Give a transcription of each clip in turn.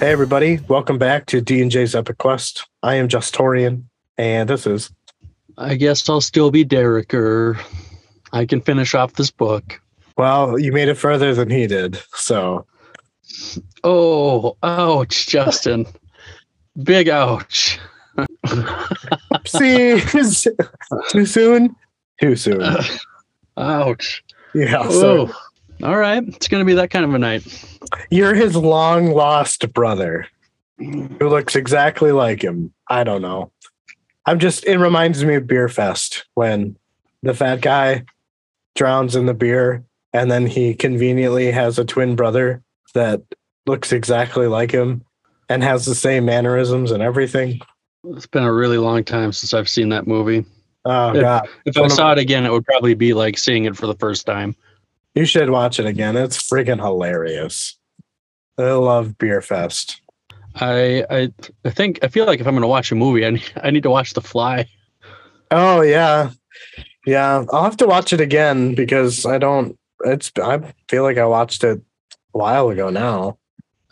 Hey everybody, welcome back to D&J's Epic Quest. I am Justorian, and this is I guess I'll still be Derek, or I can finish off this book. well, you made it further than he did, so Oh, ouch, Justin. Big ouch. see too soon? Too soon. ouch. Yeah, so Oh, all right. It's going to be that kind of a night. you're his long lost brother who looks exactly like him. I don't know. I'm just it reminds me of Beer Fest when the fat guy drowns in the beer and then he conveniently has a twin brother that looks exactly like him and has the same mannerisms and everything. It's been a really long time since I've seen that movie. Oh Yeah. god. If I saw it again, it would probably be like seeing it for the first time. You should watch it again. It's freaking hilarious. I love Beer Fest. I I I think I feel like if I'm going to watch a movie, I need, I need to watch The Fly. Oh yeah. Yeah. I'll have to watch it again because I don't it's I feel like I watched it a while ago now.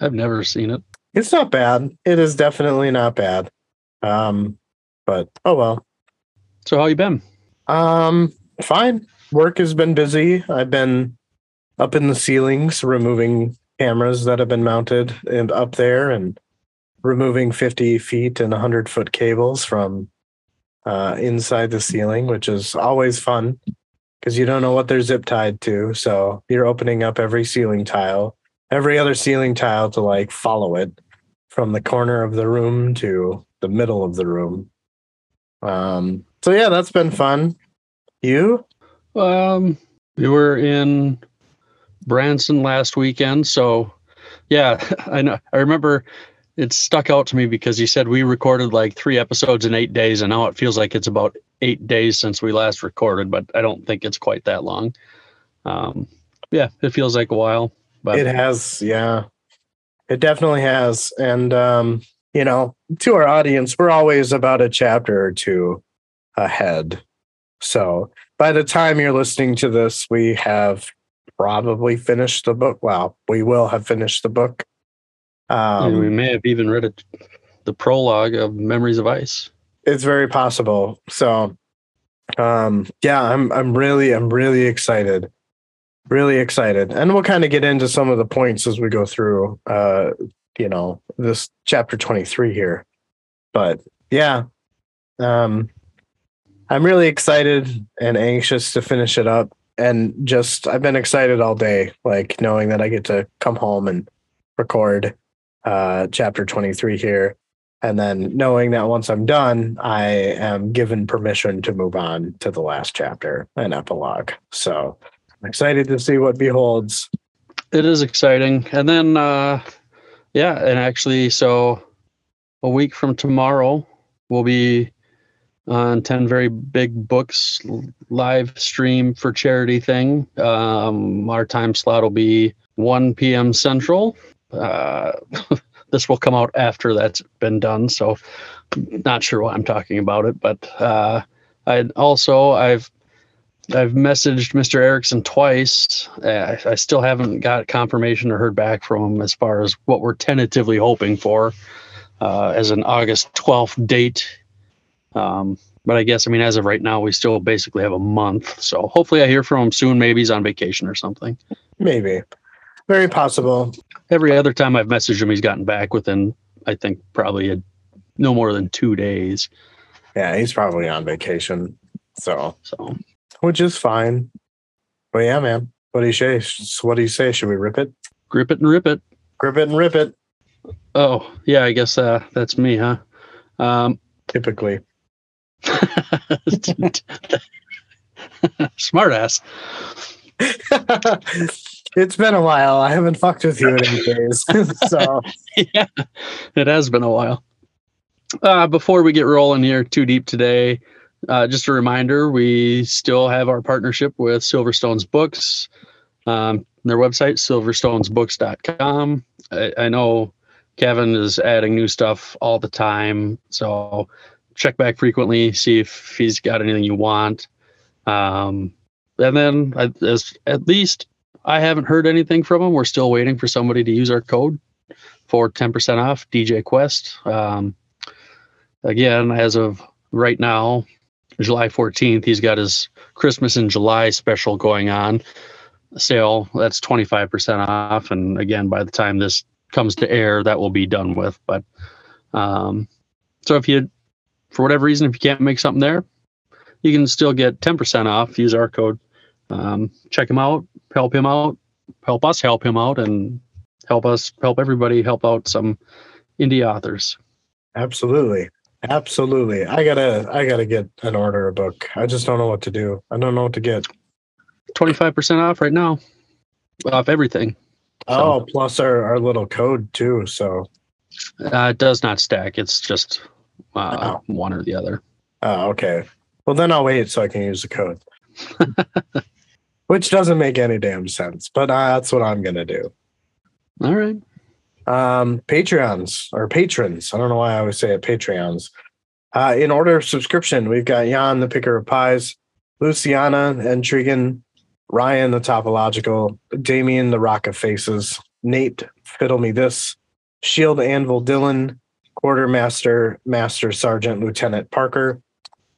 I've never seen it. It's not bad. It is definitely not bad. Um but oh well. So how you been? Um fine. Work has been busy. I've been up in the ceilings removing cameras that have been mounted and up there and removing 50 feet and 100 foot cables from uh, inside the ceiling, which is always fun because you don't know what they're zip tied to. So you're opening up every ceiling tile, every other ceiling tile to like follow it from the corner of the room to the middle of the room. Um, so yeah, that's been fun. You? Um, we were in Branson last weekend, so yeah, I know. I remember it stuck out to me because you said we recorded like three episodes in eight days, and now it feels like it's about eight days since we last recorded, but I don't think it's quite that long. Um, yeah, it feels like a while, but It has, yeah. It definitely has. And um, you know, to our audience, we're always about a chapter or two ahead. So by the time you're listening to this, we have probably finished the book. Well, we will have finished the book. and we Um, may have even read it, the prologue of Memories of Ice. it's very possible. So um yeah, I'm I'm really I'm really excited. Really excited. And we'll kind of get into some of the points as we go through uh you know, this chapter 23 here. But yeah. Um I'm really excited and anxious to finish it up and just I've been excited all day like knowing that I get to come home and record uh chapter 23 here and then knowing that once I'm done, I am given permission to move on to the last chapter and epilogue. So I'm excited to see what beholds. It is exciting. And then, uh, yeah, and actually, so a week from tomorrow, we'll be on 10 Very Big Books live stream for charity thing. Um, our time slot will be 1 p.m. Central. Uh, this will come out after that's been done. So, not sure why I'm talking about it, but uh, I also I've I've messaged Mr. Erickson twice. Uh, I, I still haven't got confirmation or heard back from him as far as what we're tentatively hoping for uh, as an August 12th date. Um, but I guess, I mean, as of right now, we still basically have a month. So hopefully I hear from him soon. Maybe he's on vacation or something. Maybe. Very possible. Every other time I've messaged him, he's gotten back within, I think, probably a, no more than two days. Yeah, he's probably on vacation. So, So which is fine. But yeah, man. What do you say? What do you say? Should we rip it? grip it and rip it. Grip it and rip it. Oh, yeah, I guess uh, that's me, huh? Um, Typically. Smart ass. it's been a while. I haven't fucked with you in eight days. so yeah, it has been a while. Uh, before we get rolling here too deep today, uh, just a reminder we still have our partnership with Silverstones Books. Um, their website, silverstonesbooks.com. I, I know Kevin is adding new stuff all the time. So check back frequently, see if he's got anything you want. Um, and then, as, at least I haven't heard anything from him. We're still waiting for somebody to use our code for 10% off DJ Quest. Um, again, as of right now, July 14th, he's got his Christmas in July special going on sale. That's 25% off. And again, by the time this comes to air, that will be done with. But um, so if you, for whatever reason, if you can't make something there, you can still get 10% off. Use our code. Um, check him out, help him out, help us help him out, and help us help everybody help out some indie authors. Absolutely. Absolutely. I gotta I gotta get an order a book. I just don't know what to do. I don't know what to get. 25% off right now. Off everything. Oh, plus our, our little code too. So Uh, it does not stack. It's just uh, Oh. one or the other. oh, okay. Well then I'll wait so I can use the code. Which doesn't make any damn sense, but uh, that's what I'm gonna do. All right. um, Patreons or patrons. I don't know why I always say it Patreons. Uh, in order of subscription, we've got Jan, the picker of pies, Luciana, Intrigan, Ryan, the topological, Damien, the rock of faces, Nate, fiddle me this, Shield Anvil Dylan, Quartermaster, Master Sergeant Lieutenant Parker.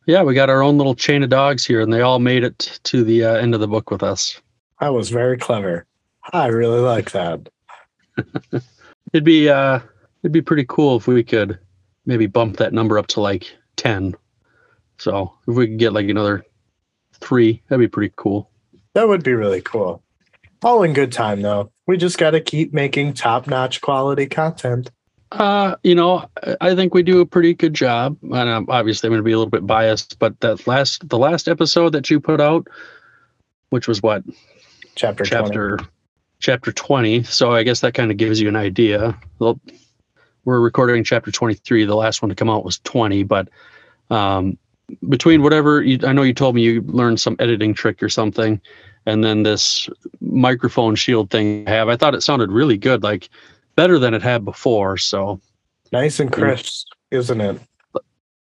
Yeah, we got our own little chain of dogs here, and they all made it to the uh, end of the book with us. I was very clever. I really like that. It'd be uh, it'd be pretty cool if we could maybe bump that number up to like ten. So if we could get like another three, that'd be pretty cool. That would be really cool. All in good time, though. We just got to keep making top notch quality content. Uh, you know, I- think we do a pretty good job. And um, obviously, I'm going to be a little bit biased, but that last the last episode that you put out, which was what? Chapter, 20. chapter chapter 20 so i guess that kind of gives you an idea. Well, we're recording chapter 23 the last one to come out was 20 but um, between whatever you, i know you told me you learned some editing trick or something and then this microphone shield thing I have. I thought it sounded really good. Like better than it had before so Nice and crisp, isn't it?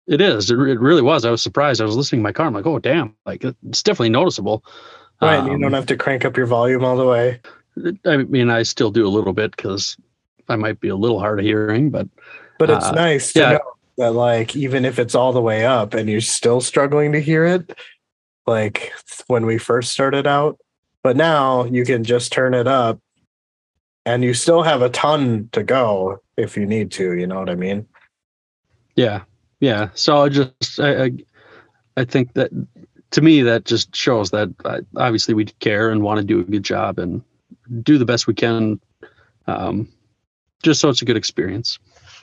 it is it, it really was i was surprised i was listening to my car i'm like oh damn like it's definitely noticeable Right. you Um, don't have to crank up your volume all the way. I mean, I still do a little bit because I might be a little hard of hearing, but But it's uh, nice to yeah. know that, like, even if it's all the way up and you're still struggling to hear it, like when we first started out, but now you can just turn it up and you still have a ton to go if you need to. You know what I mean? yeah, yeah. So I just, I, I, I think that to me that just shows that uh, obviously we care and want to do a good job and do the best we can, um, just so it's a good experience.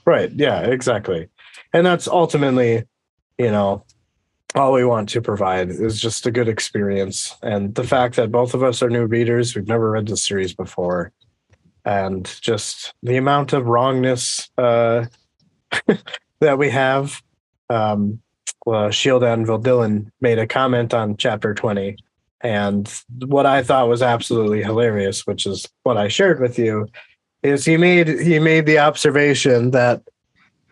Right. Yeah, exactly. And that's ultimately, you know, all we want to provide is just a good experience. And the fact that both of us are new readers, we've never read the series before, and just the amount of wrongness uh, that we have. Um, well, Shield Anvil Dylan made a comment on chapter 20. And what I thought was absolutely hilarious, which is what I shared with you, is he made he made the observation that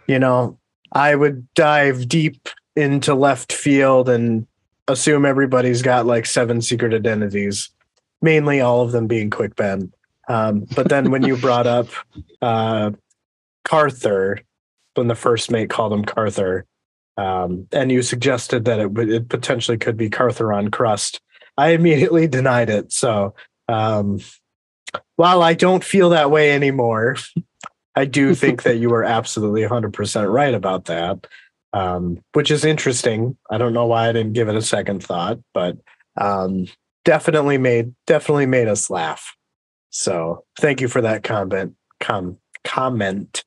you know I would dive deep into left field and assume everybody's got like seven secret identities, mainly all of them being Quick Ben. Um, but then when you brought up uh, Carther, when the first mate called him Carther, um, and you suggested that it it potentially could be Cartheron Crust, I immediately denied it. So um, while I don't feel that way anymore, I do think that you were absolutely 100% right about that, um, which is interesting. I don't know why I didn't give it a second thought, but um, definitely made definitely made us laugh. So thank you for that comment. Com- comment,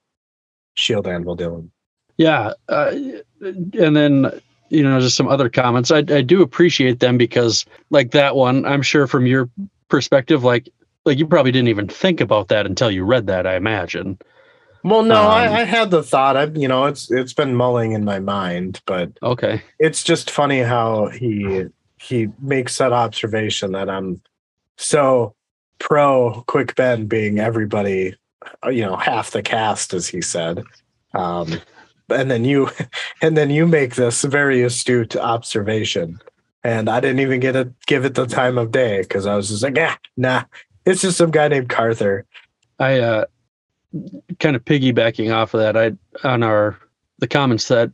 Shield Anvil Dylan. Yeah, uh, and then you know just some other comments. I I do appreciate them because like that one, I'm sure from your perspective, like like you probably didn't even think about that until you read that. I imagine. Well, no, Um, I, I had the thought. I, you know, it's it's been mulling in my mind, but Okay. it's just funny how he he makes that observation that I'm so pro Quick Ben being everybody, uh, you know, half the cast, as he said. Um, and then you, and then you make this very astute observation, and I didn't even get to give it the time of day because I was just like, yeah, nah, it's just some guy named Carther. I uh kind of piggybacking off of that, I on our the comments that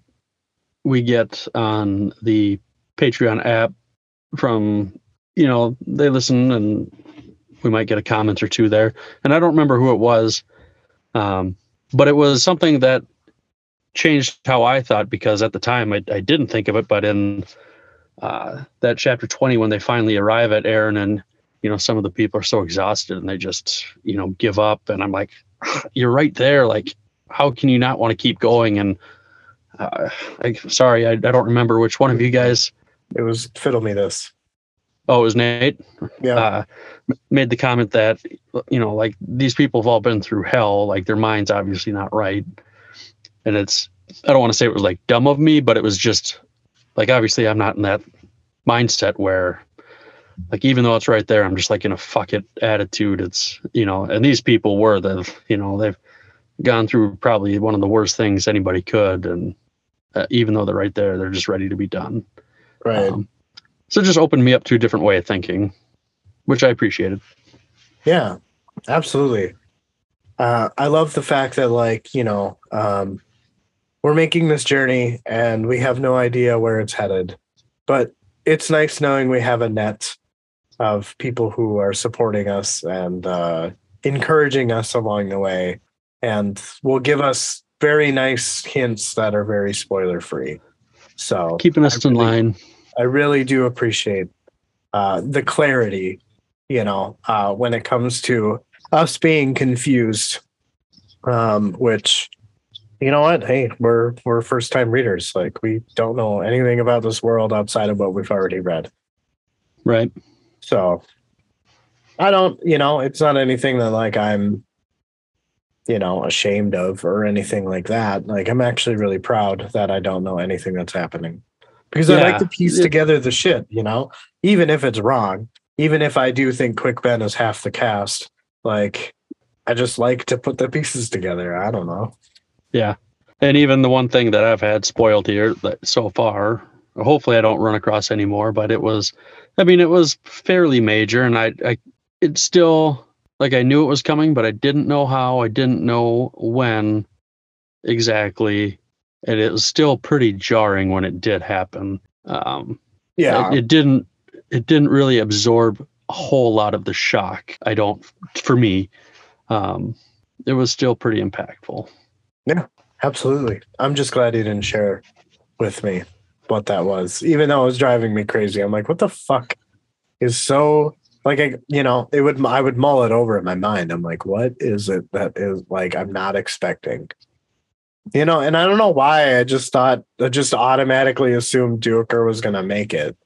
we get on the Patreon app from you know they listen and we might get a comment or two there, and I don't remember who it was, um, but it was something that changed how I thought because at the time I, I didn't think of it, but in uh, that chapter 20, when they finally arrive at Aren and you know some of the people are so exhausted and they just you know give up. And i'm like you're right there. Like how can you not want to keep going? And uh, I, sorry I, I don't remember which one of you guys. It was fiddle me this. oh it was nate? Yeah. uh, made the comment that you know like these people have all been through hell like their mind's obviously not right. And it's i don't want to say it was like dumb of me but it was just like obviously i'm not in that mindset where like even though it's right there i'm just like in a fuck it attitude. It's you know and these people were the you know they've gone through probably one of the worst things anybody could. And uh, even though they're right there they're just ready to be done. Right. um, so it just opened me up to a different way of thinking which i appreciated Yeah, absolutely. Uh, I love the fact that, like, you know, um, we're making this journey and we have no idea where it's headed, but it's nice knowing we have a net of people who are supporting us and uh, encouraging us along the way, and will give us very nice hints that are very spoiler free. So keeping us I in line I really do appreciate uh, the clarity, you know, uh, when it comes to us being confused. Um, which, you know what? Hey, we're we're first time readers. Like we don't know anything about this world outside of what we've already read. right So I don't, you know, it's not anything that like I'm, you know, ashamed of or anything like that. Like I'm actually really proud that I don't know anything that's happening because I like to piece together the shit, you know, even if it's wrong, even if I do think Quick Ben is half the cast, like I just like to put the pieces together. I don't know. Yeah. And even the one thing that i've had spoiled here that so far hopefully i don't run across anymore but it was i mean it was fairly major and i i it still like i knew it was coming but i didn't know how i didn't know when exactly and it was still pretty jarring when it did happen um Yeah. it, it didn't it didn't really absorb a whole lot of the shock i don't for me um it was still pretty impactful Yeah, Absolutely. I'm just glad he didn't share with me what that was, even though it was driving me crazy. I'm like, what the fuck is so like I you know, it would I would mull it over in my mind. I'm like, what is it that is like I'm not expecting? You know, and I don't know why I just thought I just automatically assumed Duiker was gonna make it.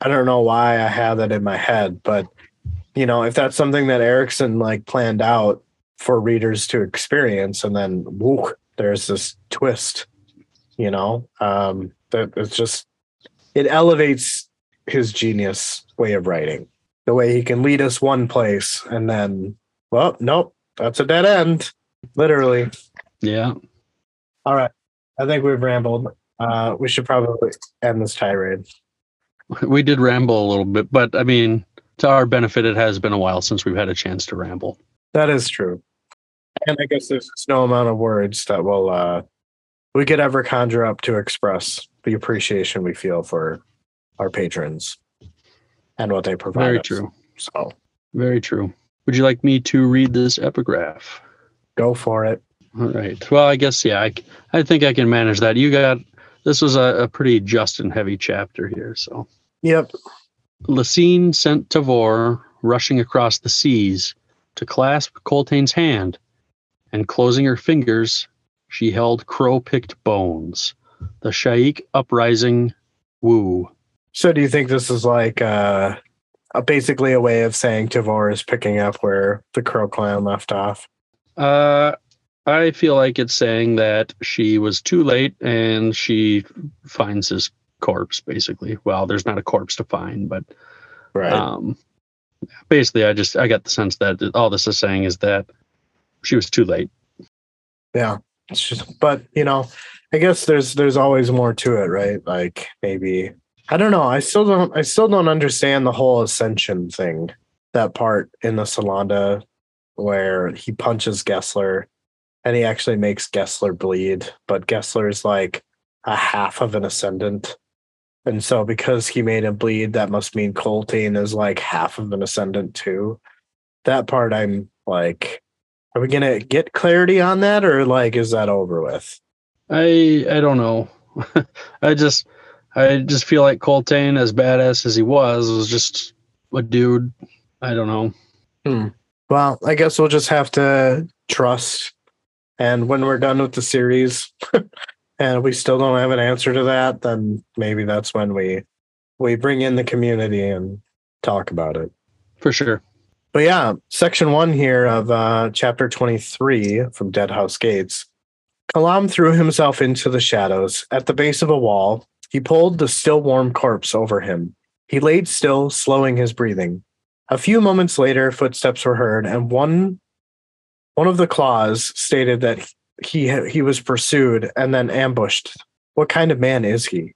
I don't know why I have that in my head, but you know, if that's something that Erickson like planned out for readers to experience and then woo, there's this twist you know? Um that it's just it elevates his genius way of writing. The way he can lead us one place and then well nope that's a dead end literally. Yeah. All right. I think we've rambled. Uh we should probably end this tirade we did ramble a little bit, but I mean, to our benefit, it has been a while since we've had a chance to ramble. that is true and i guess there's just no amount of words that will uh we could ever conjure up to express the appreciation we feel for our patrons and what they provide Very us. true. so Very true. Would you like me to read this epigraph? go for it All right. Well, I guess yeah. I think I can manage that. You got this was a, a pretty just and heavy chapter here. So yep Laseen sent Tavor rushing across the seas to clasp Coltaine's hand, and closing her fingers, she held crow-picked bones. The Sha'ik uprising, woo. So do you think this is like uh, a, basically a way of saying Tavor is picking up where the Crow Clan left off? Uh, I feel like it's saying that she was too late and she finds his corpse, basically. Well, there's not a corpse to find, but Right. um, basically, I just I got the sense that all this is saying is that she was too late. yeah. It's just, but you know, I guess there's there's always more to it, right? Like maybe I don't know. I still don't I still don't understand the whole ascension thing. That part in the Silanda where he punches Gesler and he actually makes Gesler bleed, but Gesler is like a half of an ascendant. And so because he made him bleed, that must mean Coltaine is like half of an ascendant too. That part I'm like, are we gonna get clarity on that or like is that over with? I I don't know. I just I just feel like Coltaine, as badass as he was, was just a dude. I don't know. Hmm. Well, I guess we'll just have to trust. And when we're done with the series, and we still don't have an answer to that, then maybe that's when we we bring in the community and talk about it. For sure. But yeah, section one here of uh, chapter 23 from Deadhouse Gates. Kalam threw himself into the shadows. At the base of a wall, he pulled the still warm corpse over him. He laid still, slowing his breathing. A few moments later, footsteps were heard, and one one of the claws stated that he he was pursued and then ambushed. What kind of man is he?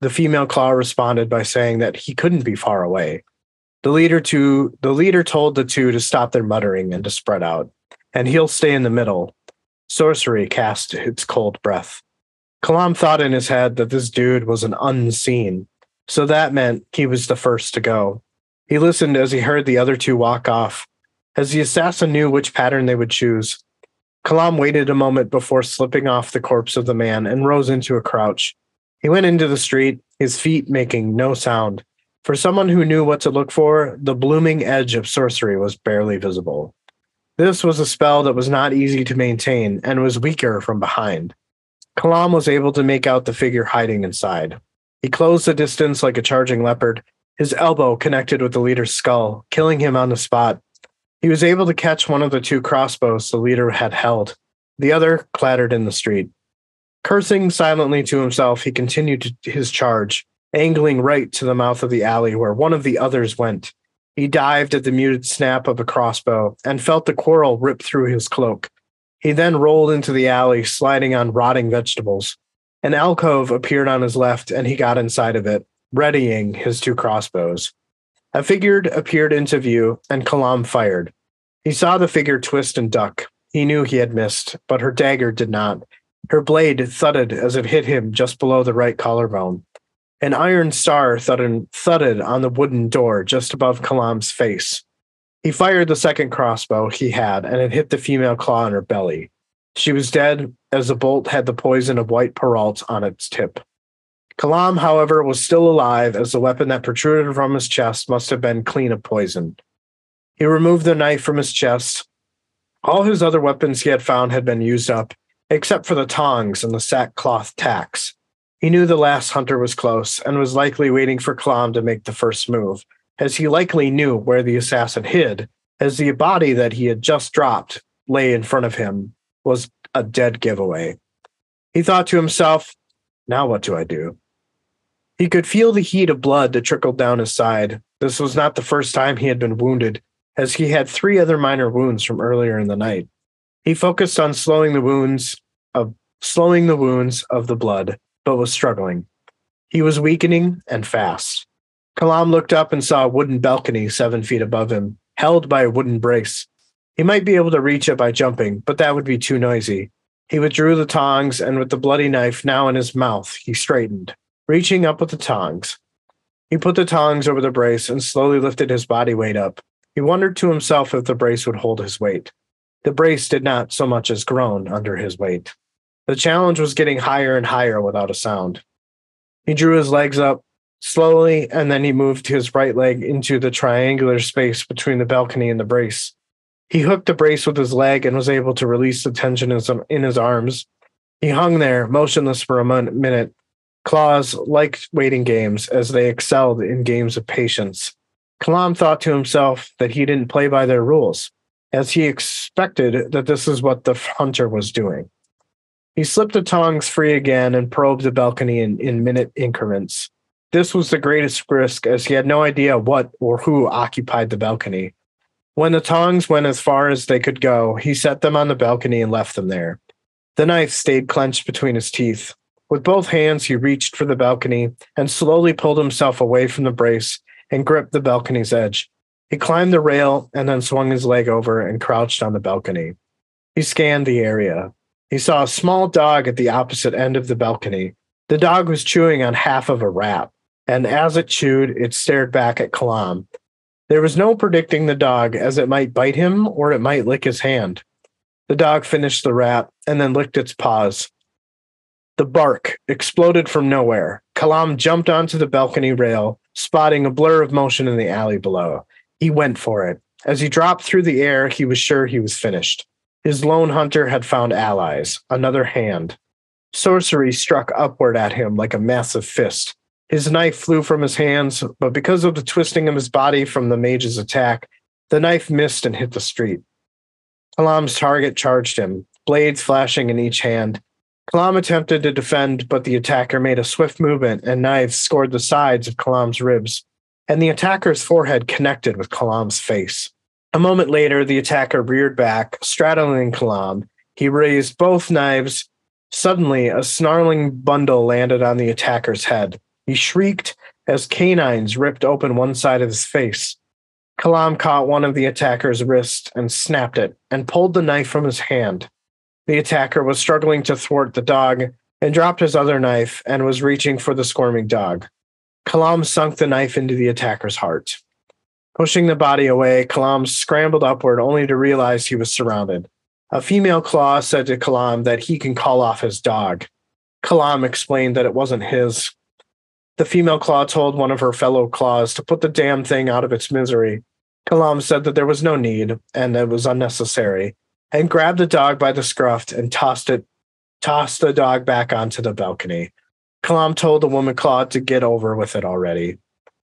The female claw responded by saying that he couldn't be far away. The leader to the leader told the two to stop their muttering and to spread out, and he'll stay in the middle. Sorcery cast its cold breath. Kalam thought in his head that this dude was an unseen, so that meant he was the first to go. He listened as he heard the other two walk off. As the assassin knew which pattern they would choose, Kalam waited a moment before slipping off the corpse of the man and rose into a crouch. He went into the street, his feet making no sound. For someone who knew what to look for, the blooming edge of sorcery was barely visible. This was a spell that was not easy to maintain and was weaker from behind. Kalam was able to make out the figure hiding inside. He closed the distance like a charging leopard. His elbow connected with the leader's skull, killing him on the spot. He was able to catch one of the two crossbows the leader had held. The other clattered in the street. Cursing silently to himself, he continued his charge, angling right to the mouth of the alley where one of the others went. He dived at the muted snap of a crossbow and felt the quarrel rip through his cloak. He then rolled into the alley, sliding on rotting vegetables. An alcove appeared on his left, and he got inside of it, readying his two crossbows. A figure appeared into view, and Kalam fired. He saw the figure twist and duck. He knew he had missed, but her dagger did not. Her blade thudded as it hit him just below the right collarbone. An iron star thudded, thudded on the wooden door just above Kalam's face. He fired the second crossbow he had, and it hit the female claw in her belly. She was dead, as the bolt had the poison of white paralt on its tip. Kalam, however, was still alive, as the weapon that protruded from his chest must have been clean of poison. He removed the knife from his chest. All his other weapons he had found had been used up, except for the tongs and the sackcloth tacks. He knew the last hunter was close and was likely waiting for Kalam to make the first move, as he likely knew where the assassin hid, as the body that he had just dropped lay in front of him was a dead giveaway. He thought to himself, now what do I do? He could feel the heat of blood that trickled down his side. This was not the first time he had been wounded, as he had three other minor wounds from earlier in the night. He focused on slowing the wounds of slowing the wounds of the blood, but was struggling. He was weakening and fast. Kalam looked up and saw a wooden balcony seven feet above him, held by a wooden brace. He might be able to reach it by jumping, but that would be too noisy. He withdrew the tongs, and with the bloody knife now in his mouth, he straightened, reaching up with the tongs. He put the tongs over the brace and slowly lifted his body weight up. He wondered to himself if the brace would hold his weight. The brace did not so much as groan under his weight. The challenge was getting higher and higher without a sound. He drew his legs up slowly, and then he moved his right leg into the triangular space between the balcony and the brace. He hooked the brace with his leg and was able to release the tension in his arms. He hung there, motionless for a minute. Claws liked waiting games as they excelled in games of patience. Kalam thought to himself that he didn't play by their rules, as he expected that this is what the hunter was doing. He slipped the tongs free again and probed the balcony in, in minute increments. This was the greatest risk, as he had no idea what or who occupied the balcony. When the tongs went as far as they could go, he set them on the balcony and left them there. The knife stayed clenched between his teeth. With both hands, he reached for the balcony and slowly pulled himself away from the brace and gripped the balcony's edge. He climbed the rail and then swung his leg over and crouched on the balcony. He scanned the area. He saw a small dog at the opposite end of the balcony. The dog was chewing on half of a wrap, and as it chewed, it stared back at Kalam. There was no predicting the dog, as it might bite him or it might lick his hand. The dog finished the wrap and then licked its paws. The bark exploded from nowhere. Kalam jumped onto the balcony rail, spotting a blur of motion in the alley below. He went for it. As he dropped through the air, he was sure he was finished. His lone hunter had found allies, another hand. Sorcery struck upward at him like a massive fist. His knife flew from his hands, but because of the twisting of his body from the mage's attack, the knife missed and hit the street. Kalam's target charged him, blades flashing in each hand. Kalam attempted to defend, but the attacker made a swift movement and knives scored the sides of Kalam's ribs, and the attacker's forehead connected with Kalam's face. A moment later, the attacker reared back, straddling Kalam. He raised both knives. Suddenly, a snarling bundle landed on the attacker's head. He shrieked as canines ripped open one side of his face. Kalam caught one of the attacker's wrists and snapped it and pulled the knife from his hand. The attacker was struggling to thwart the dog and dropped his other knife and was reaching for the squirming dog. Kalam sunk the knife into the attacker's heart. Pushing the body away, Kalam scrambled upward only to realize he was surrounded. A female claw said to Kalam that he can call off his dog. Kalam explained that it wasn't his. The female claw told one of her fellow claws to put the damn thing out of its misery. Kalam said that there was no need and it was unnecessary, and grabbed the dog by the scruff and tossed it, tossed the dog back onto the balcony. Kalam told the woman claw to get over with it already.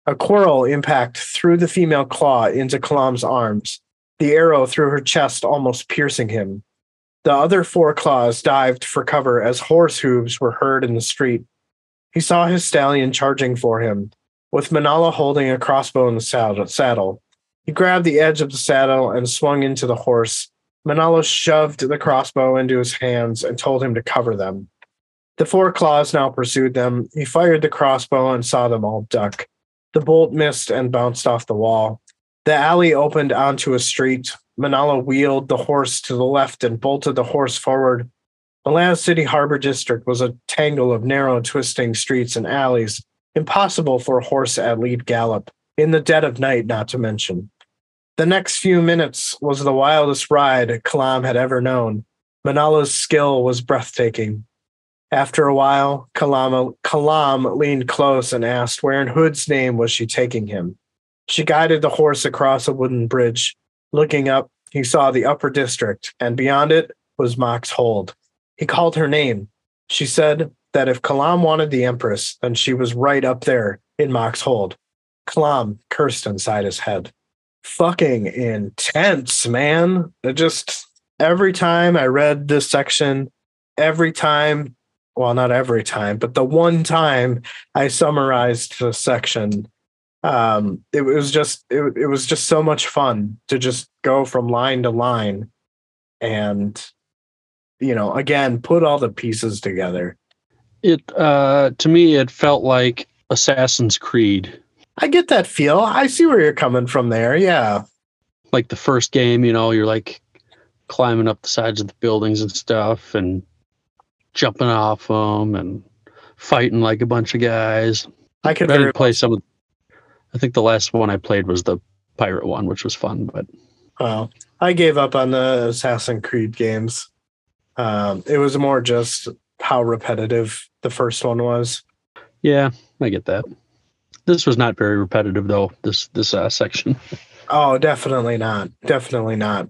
A quarrel impact threw the female claw into Kalam's arms, the arrow through her chest almost piercing him. The other four claws dived for cover as horse hooves were heard in the street. He saw his stallion charging for him, with Minala holding a crossbow in the saddle. He grabbed the edge of the saddle and swung into the horse. Minala shoved the crossbow into his hands and told him to cover them. The four claws now pursued them. He fired the crossbow and saw them all duck. The bolt missed and bounced off the wall. The alley opened onto a street. Minala wheeled the horse to the left and bolted the horse forward. Malaz City Harbor District was a tangle of narrow, twisting streets and alleys, impossible for a horse at lead gallop, in the dead of night, not to mention. The next few minutes was the wildest ride Kalam had ever known. Minala's skill was breathtaking. After a while, Kalam, Kalam leaned close and asked where in Hood's name was she taking him. She guided the horse across a wooden bridge. Looking up, he saw the upper district, and beyond it was Mock's hold. He called her name. She said that if Kalam wanted the Empress, then she was right up there in Mock's hold. Kalam cursed inside his head. Fucking intense, man. It just every time I read this section, every time, well, not every time, but the one time I summarized the section, um, it was just it, it was just so much fun to just go from line to line and you know, again, put all the pieces together. It uh to me it felt like Assassin's Creed. I get that feel. I see where you're coming from there. Yeah. Like the first game, you know, you're like climbing up the sides of the buildings and stuff and jumping off them and fighting like a bunch of guys. I could I play some of I think the last one I played was the pirate one, which was fun, but well, I gave up on the Assassin's Creed games. Um, it was more just how repetitive the first one was. yeah, I get that. This was not very repetitive though, this this uh, section. Oh, definitely not. Definitely not.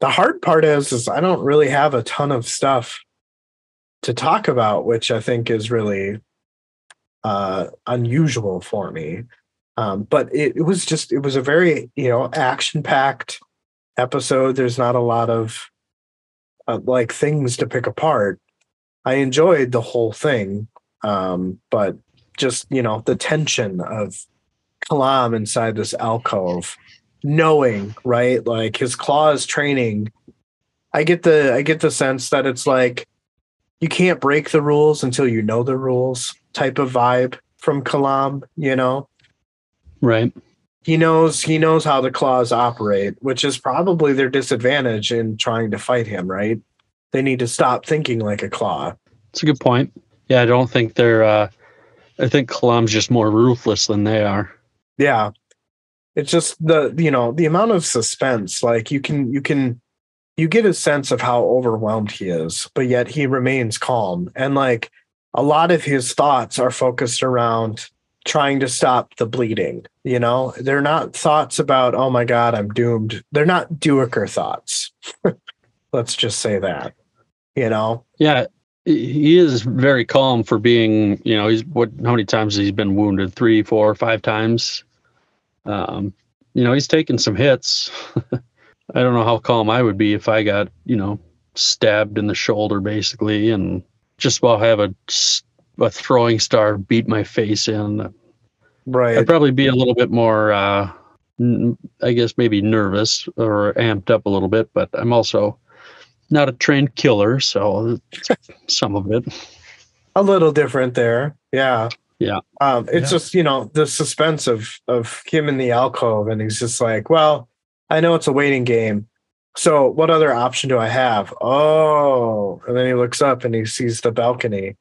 The hard part is, is I don't really have a ton of stuff to talk about, which I think is really uh, unusual for me. Um, but it, it was just, it was a very, you know, action packed episode. There's not a lot of uh, like things to pick apart. I enjoyed the whole thing, um, but just you know the tension of Kalam inside this alcove, knowing right, like his claws training. I get the I get the sense that it's like you can't break the rules until you know the rules type of vibe from Kalam. You know, Right. he knows he knows how the claws operate, which is probably their disadvantage in trying to fight him, right? They need to stop thinking like a claw. It's a good point. Yeah, I don't think they're. Uh, I think Kalam's just more ruthless than they are. Yeah, it's just the you know the amount of suspense. Like you can you can you get a sense of how overwhelmed he is, but yet he remains calm. And like a lot of his thoughts are focused around trying to stop the bleeding. You know, they're not thoughts about, oh my God, I'm doomed. They're not Duiker thoughts. Let's just say that, you know? Yeah. He is very calm for being, you know, he's what, how many times he's been wounded? Three, four, five times. Um, you know, he's taken some hits. I don't know how calm I would be if I got, you know, stabbed in the shoulder basically and just while have a, a throwing star beat my face in. Right. I'd probably be a little bit more, uh, I guess maybe nervous or amped up a little bit, but I'm also not a trained killer, so some of it. A little different there. Yeah. Yeah. Um, it's Yeah. just, you know, the suspense of of him in the alcove and he's just like, well, I know it's a waiting game. So what other option do I have? Oh, and then he looks up and he sees the balcony,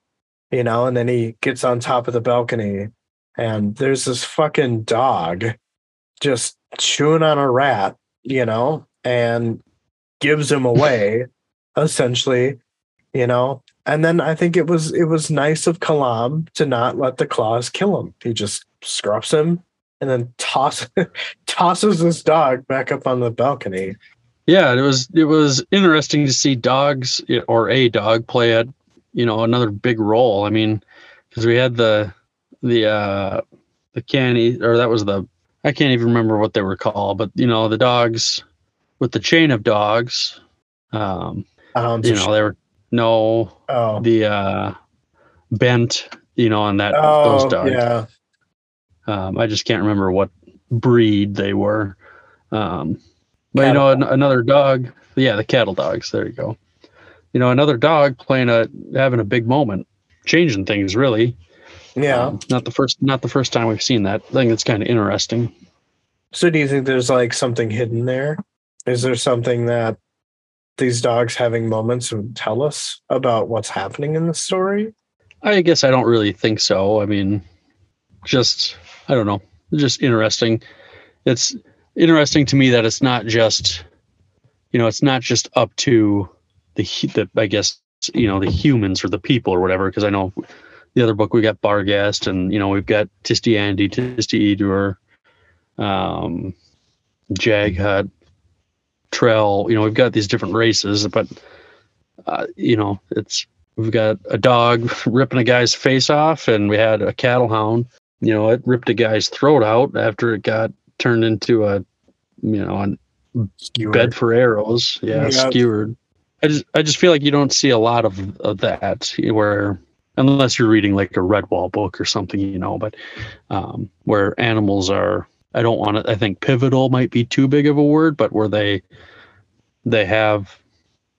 you know, and then he gets on top of the balcony and there's this fucking dog just chewing on a rat, you know, and gives him away essentially, you know. And then I think it was it was nice of Kalam to not let the claws kill him. He just scruffs him and then toss tosses this dog back up on the balcony. Yeah, it was it was interesting to see dogs or a dog play a you know another big role. I mean, because we had the the uh the canny or that was the I can't even remember what they were called, but you know the dogs with the chain of dogs. Um, Hounds you of know they were no Oh, the uh bent you know on that oh those dogs. yeah. Um, I just can't remember what breed they were. Um, but you know, an, another dog. Yeah, the cattle dogs. There you go. You know, another dog playing a having a big moment, changing things really. Yeah. Um, not the first. Not the first time we've seen that. I think it's kind of interesting. So do you think there's like something hidden there? Is there something that these dogs having moments would tell us about what's happening in the story? I guess I don't really think so. I mean, just I don't know. Just interesting. It's interesting to me that it's not just, you know, it's not just up to the the I guess you know the humans or the people or whatever. Because I know the other book we got Barghast and you know we've got Tiste Andii, Tiste Edur, um, Jaghut, Trell. You know we've got these different races, but uh, you know it's We've got a dog ripping a guy's face off, and we had a cattle hound. You know, it ripped a guy's throat out after it got turned into a, you know, a Skewer. bed for arrows. Yeah, Yeah. skewered. I just, I just feel like you don't see a lot of of that where, unless you're reading like a Redwall book or something, you know. But um, where animals are, I don't want to. I think pivotal might be too big of a word, but where they, they have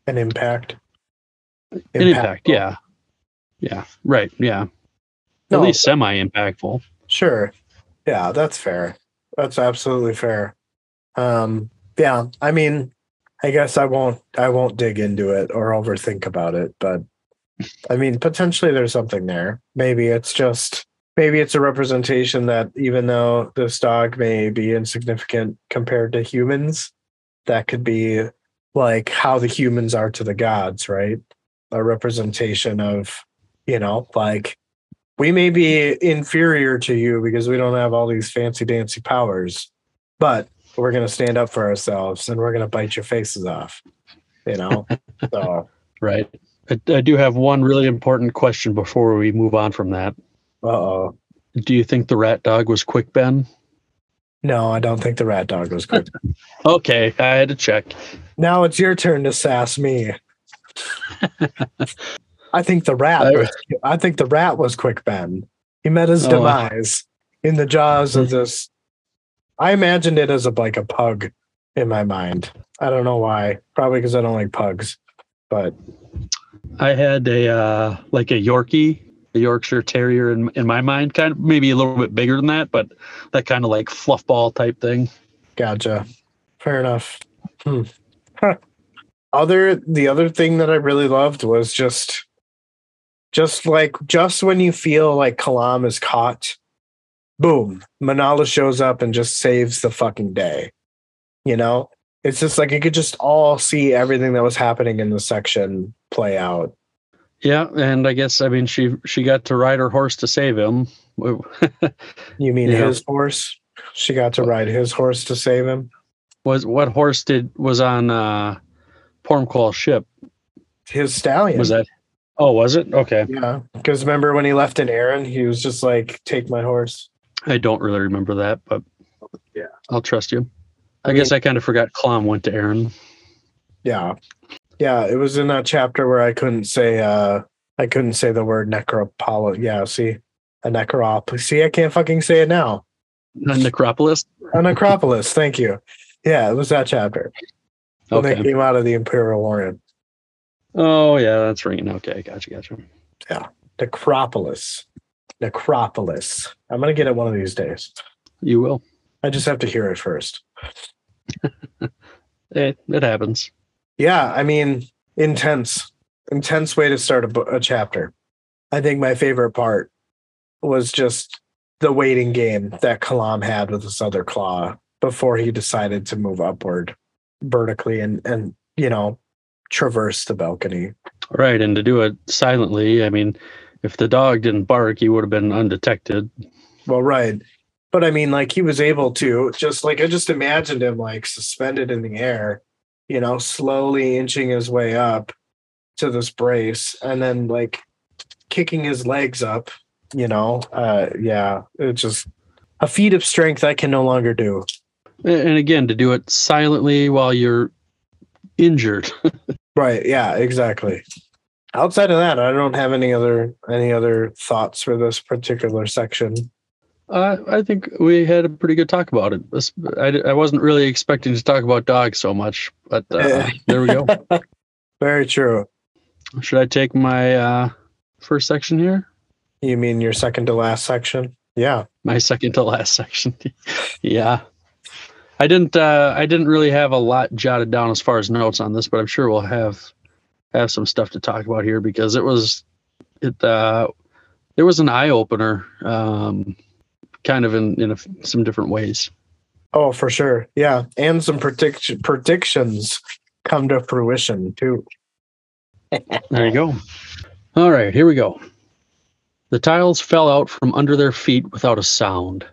an impact. an impact. Yeah, yeah, right. Yeah, No, at least semi impactful. Sure. Yeah, that's fair. That's absolutely fair. Um, yeah, I mean, I guess I won't I won't dig into it or overthink about it, but I mean, potentially there's something there. Maybe it's just maybe it's a representation that even though this dog may be insignificant compared to humans, that could be like how the humans are to the gods, right? A representation of, you know, like we may be inferior to you because we don't have all these fancy dancy powers, but we're going to stand up for ourselves and we're going to bite your faces off. You know, so Right. I, I do have one really important question before we move on from that. Uh oh. Do you think the rat dog was quick, Ben? No, I don't think the rat dog was good. Okay, I had to check. now it's your turn to sass me. I think the rat. I- Was, I think the rat was quick, Ben. He met his Oh. demise in the jaws of this. I imagined it as a like a pug in my mind. I don't know why. Probably because I don't like pugs. But I had a uh, like a Yorkie, a Yorkshire Terrier in in my mind. Kind of maybe a little bit bigger than that, but that kind of like fluff ball type thing. Gotcha. Fair enough. Hmm. Huh. Other the other thing that I really loved was just just like just when you feel like Kalam is caught, boom, Minala shows up and just saves the fucking day. You know? It's just like you could just all see everything that was happening in the section play out. Yeah, and I guess I mean she she got to ride her horse to save him. You mean Yeah. his horse? She got to ride his horse to save him. was what horse did was on uh Pormqual's ship? His stallion. Was that? Oh, was it? Okay, Yeah. Because remember when he left in Aren, he was just like, take my horse. I don't really remember that, but Yeah. I'll trust you. I, I guess I kind of forgot Kalam went to Aren. Yeah. Yeah. It was in that chapter where I couldn't say uh I couldn't say the word necropoli. Yeah, see? A necrop. See, I can't fucking say it now. A Necropolis. A necropolis, thank you. Yeah, it was that chapter. When they came out of the Imperial Orient. Oh yeah, that's ringing. Okay, gotcha, gotcha. Yeah, necropolis. Necropolis. I'm gonna get it one of these days. You will. I just have to hear it first. It it happens. Yeah, I mean, intense, intense way to start a, a chapter. I think my favorite part was just the waiting game that Kalam had with his other claw before he decided to move upward vertically and and you know traverse the balcony. Right, and to do it silently. I mean, if the dog didn't bark, he would have been undetected. Well, right. But I mean, like he was able to just like I just imagined him like suspended in the air, you know, slowly inching his way up to this brace and then like kicking his legs up, you know. Uh yeah, it's just a feat of strength I can no longer do. And again, to do it silently while you're injured. Right, yeah, exactly. Outside of that, I don't have any other any other thoughts for this particular section. Uh, I think we had a pretty good talk about it. I, I wasn't really expecting to talk about dogs so much, but uh, there we go. Very true. Should I take my uh, first section here? You mean your second to last section? Yeah. My second to last section. yeah. I didn't uh, I didn't really have a lot jotted down as far as notes on this, but I'm sure we'll have have some stuff to talk about here because it was it uh it was an eye opener um kind of in in a, some different ways. Oh, for sure. Yeah. And some predict- predictions come to fruition too. There you go. All right, here we go. The tiles fell out from under their feet without a sound.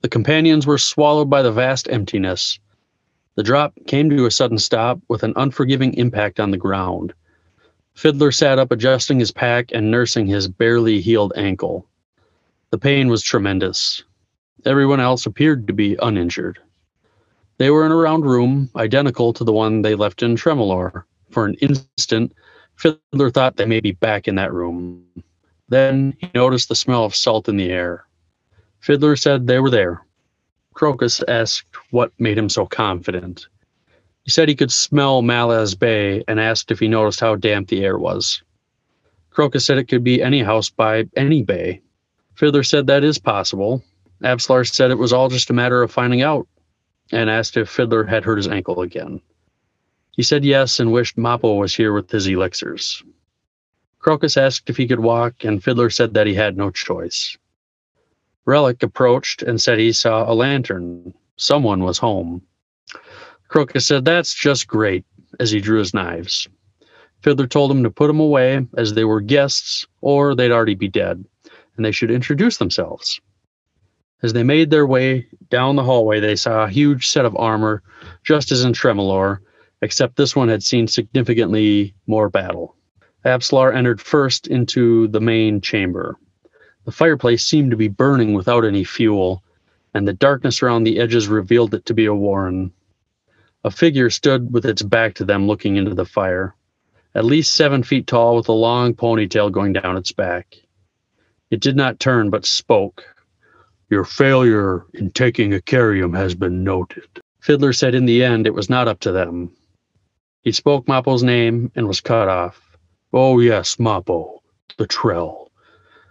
The companions were swallowed by the vast emptiness. The drop came to a sudden stop with an unforgiving impact on the ground. Fiddler sat up, adjusting his pack and nursing his barely healed ankle. The pain was tremendous. Everyone else appeared to be uninjured. They were in a round room, identical to the one they left in Tremorlor. For an instant, Fiddler thought they may be back in that room. Then he noticed the smell of salt in the air. Fiddler said they were there. Crocus asked what made him so confident. He said he could smell Malaz Bay and asked if he noticed how damp the air was. Crocus said it could be any house by any bay. Fiddler said that is possible. Apsalar said it was all just a matter of finding out and asked if Fiddler had hurt his ankle again. He said yes and wished Mappo was here with his elixirs. Crocus asked if he could walk, and Fiddler said that he had no choice. Relic approached and said he saw a lantern. Someone was home. Crocus said that's just great as he drew his knives. Fiddler told him to put them away as they were guests or they'd already be dead, and they should introduce themselves. As they made their way down the hallway, they saw a huge set of armor, just as in Tremorlor, except this one had seen significantly more battle. Apsalar entered first into the main chamber. The fireplace seemed to be burning without any fuel, and the darkness around the edges revealed it to be a warren. A figure stood with its back to them looking into the fire, at least seven feet tall with a long ponytail going down its back. It did not turn but spoke. Your failure in taking Icarium has been noted. Fiddler said in the end it was not up to them. He spoke Mappo's name and was cut off. Oh, yes, Mappo, the Trell.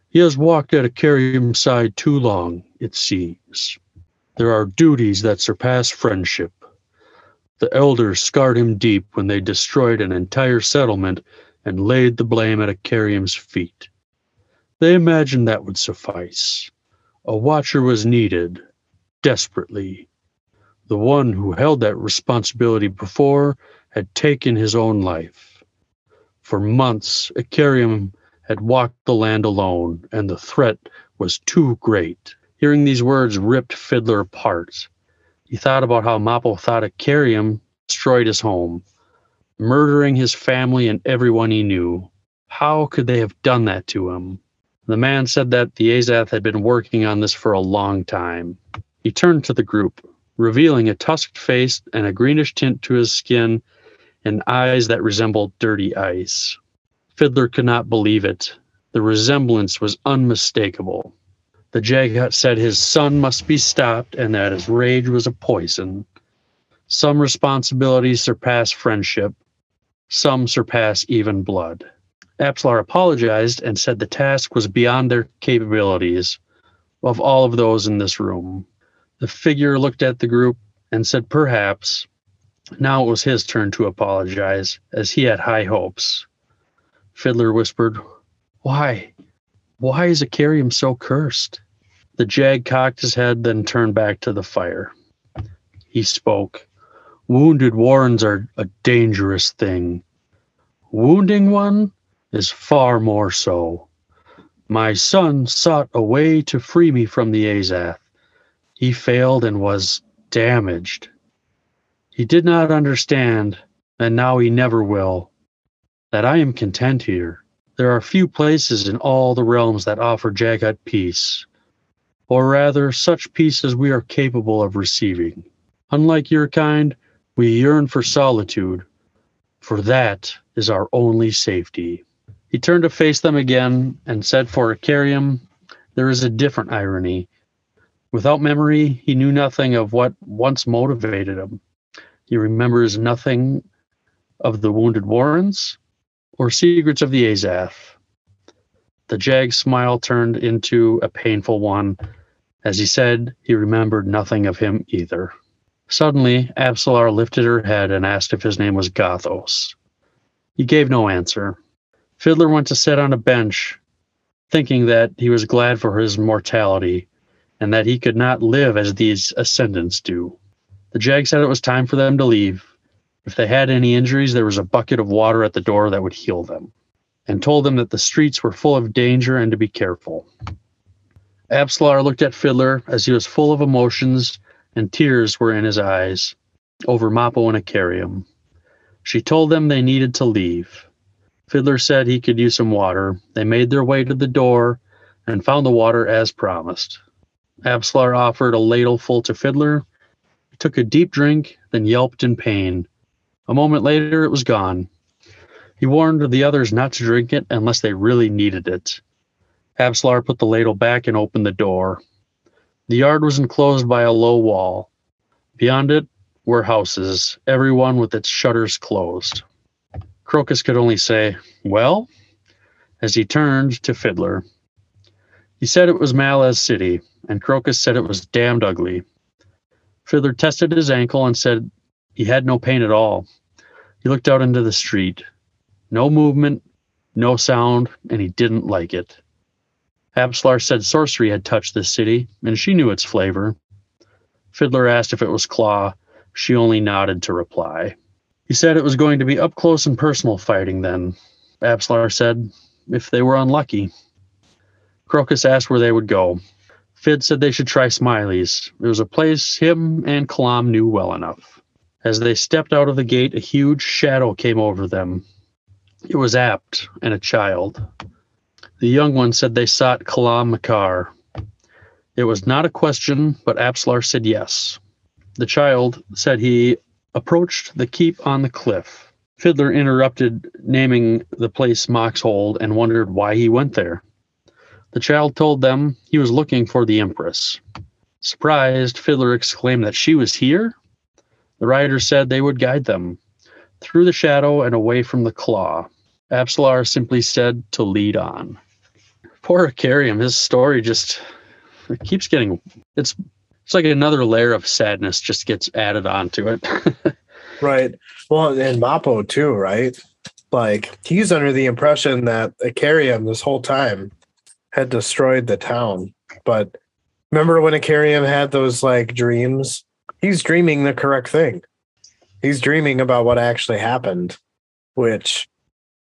He has walked at Icarium's side too long, it seems. There are duties that surpass friendship. The elders scarred him deep when they destroyed an entire settlement and laid the blame at Icarium's feet. They imagined that would suffice. A watcher was needed, desperately. The one who held that responsibility before had taken his own life. For months, Icarium had walked the land alone, and the threat was too great. Hearing these words ripped Fiddler apart. He thought about how Mappo thought Icarium destroyed his home, murdering his family and everyone he knew. How could they have done that to him? The man said that the Azath had been working on this for a long time. He turned to the group, revealing a tusked face and a greenish tint to his skin and eyes that resembled dirty ice. Fiddler could not believe it. The resemblance was unmistakable. The Jaghut said his son must be stopped and that his rage was a poison. Some responsibilities surpass friendship, some surpass even blood. Apsalar apologized and said the task was beyond their capabilities of all of those in this room. The figure looked at the group and said, Perhaps. Now it was his turn to apologize, as he had high hopes. Fiddler whispered, Why? Why is Icarium so cursed? The Jag cocked his head, then turned back to the fire. He spoke. Wounded warrens are a dangerous thing. Wounding one is far more so. My son sought a way to free me from the Azath. He failed and was damaged. He did not understand, and now he never will that I am content here. There are few places in all the realms that offer Jaghut peace, or rather, such peace as we are capable of receiving. Unlike your kind, we yearn for solitude, for that is our only safety. He turned to face them again and said, For Icarium, there is a different irony. Without memory, he knew nothing of what once motivated him. He remembers nothing of the wounded Warrens, or Secrets of the Azath. The Jag's smile turned into a painful one as he said he remembered nothing of him either. Suddenly, Apsalar lifted her head and asked if his name was Gothos. He gave no answer. Fiddler went to sit on a bench, thinking that he was glad for his mortality and that he could not live as these ascendants do. The Jag said it was time for them to leave, if they had any injuries, there was a bucket of water at the door that would heal them, and told them that the streets were full of danger and to be careful. Apsalar looked at Fiddler as he was full of emotions and tears were in his eyes over Mappo and Icarium. She told them they needed to leave. Fiddler said he could use some water. They made their way to the door and found the water as promised. Apsalar offered a ladle full to Fiddler. He took a deep drink, then yelped in pain. A moment later, it was gone. He warned the others not to drink it unless they really needed it. Apsalar put the ladle back and opened the door. The yard was enclosed by a low wall. Beyond it were houses, every one with its shutters closed. Crocus could only say, Well? as he turned to Fiddler. He said it was Malaz City, and Crocus said it was damned ugly. Fiddler tested his ankle and said he had no pain at all. He looked out into the street. No movement, no sound, and he didn't like it. Apsalar said sorcery had touched this city, and she knew its flavor. Fiddler asked if it was Claw. She only nodded to reply. He said it was going to be up close and personal fighting then. Apsalar said if they were unlucky. Crocus asked where they would go. Fid said they should try Smiley's. It was a place him and Kalam knew well enough. As they stepped out of the gate, a huge shadow came over them. It was Apt and a child. The young one said they sought Kalam Makar. It was not a question, but Apsalar said yes. The child said he approached the keep on the cliff. Fiddler interrupted, naming the place Mock's Hold, and wondered why he went there. The child told them he was looking for the Empress. Surprised, Fiddler exclaimed that she was here? The riders said they would guide them through the shadow and away from the claw. Apsalar simply said to lead on. poor Icarium, his story just keeps getting it's it's like another layer of sadness just gets added onto it. right. Well, and Mappo too, right? Like he's under the impression that Icarium this whole time had destroyed the town. But remember when Icarium had those like dreams? He's dreaming the correct thing. He's dreaming about what actually happened, which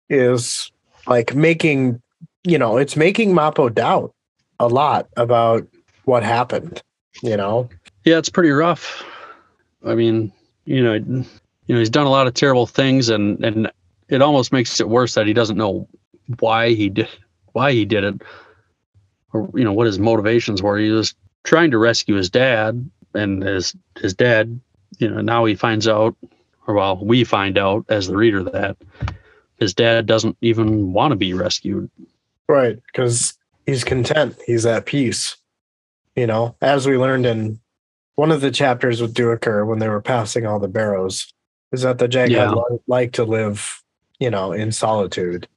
is like making, you know, it's making Mappo doubt a lot about what happened, you know? Yeah, it's pretty rough. I mean, you know, you know, he's done a lot of terrible things and and it almost makes it worse that he doesn't know why he did why he did it or you know what his motivations were. He was trying to rescue his dad and his his dad, you know, now he finds out or well, we find out as the reader that his dad doesn't even want to be rescued. Right, because he's content. He's at peace. You know, as we learned in one of the chapters with Duiker when they were passing all the barrows, is that the Jaghut yeah. like to live, you know, in solitude,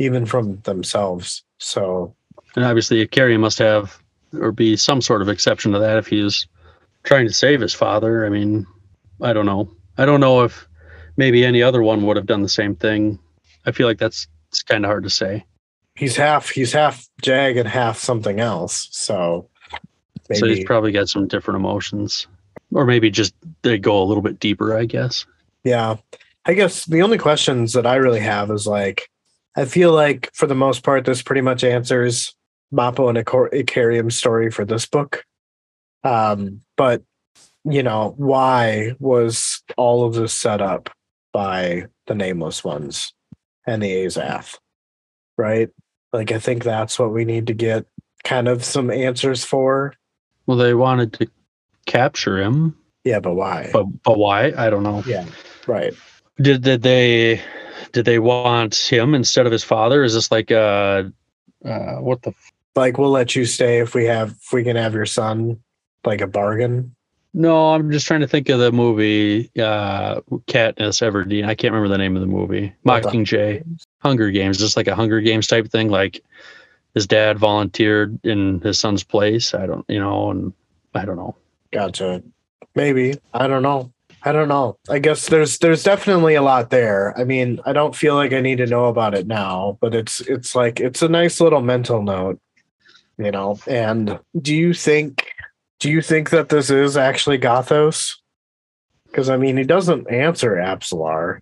even from themselves. So, and obviously, Ikari must have or be some sort of exception to that if he's trying to save his father. I mean, I don't know. I don't know if maybe any other one would have done the same thing. I feel like that's it's kind of hard to say. He's half he's half Jag and half something else. So maybe. so he's probably got some different emotions, or maybe just they go a little bit deeper. I guess. Yeah, I guess the only questions that I really have is like, I feel like for the most part, this pretty much answers Mappo and Icarium's story for this book. Um, but you know, why was all of this set up by the nameless ones and the Azath? Right? Like I think that's what we need to get kind of some answers for. Well, they wanted to capture him. Yeah, but why? But but why? I don't know. Yeah. Right. Did did they did they want him instead of his father? Is this like uh uh what the like we'll let you stay if we have if we can have your son like a bargain no i'm just trying to think of the movie uh katniss everdeen i can't remember the name of the movie mockingjay hunger games just like a hunger games type thing like his dad volunteered in his son's place. I don't you know and i don't know. Gotcha. Maybe. I don't know. I don't know. I guess there's there's definitely a lot there. I mean i don't feel like i need to know about it now but it's it's like it's a nice little mental note you know? And do you think do you think that this is actually gothos? Because i mean he doesn't answer apsalar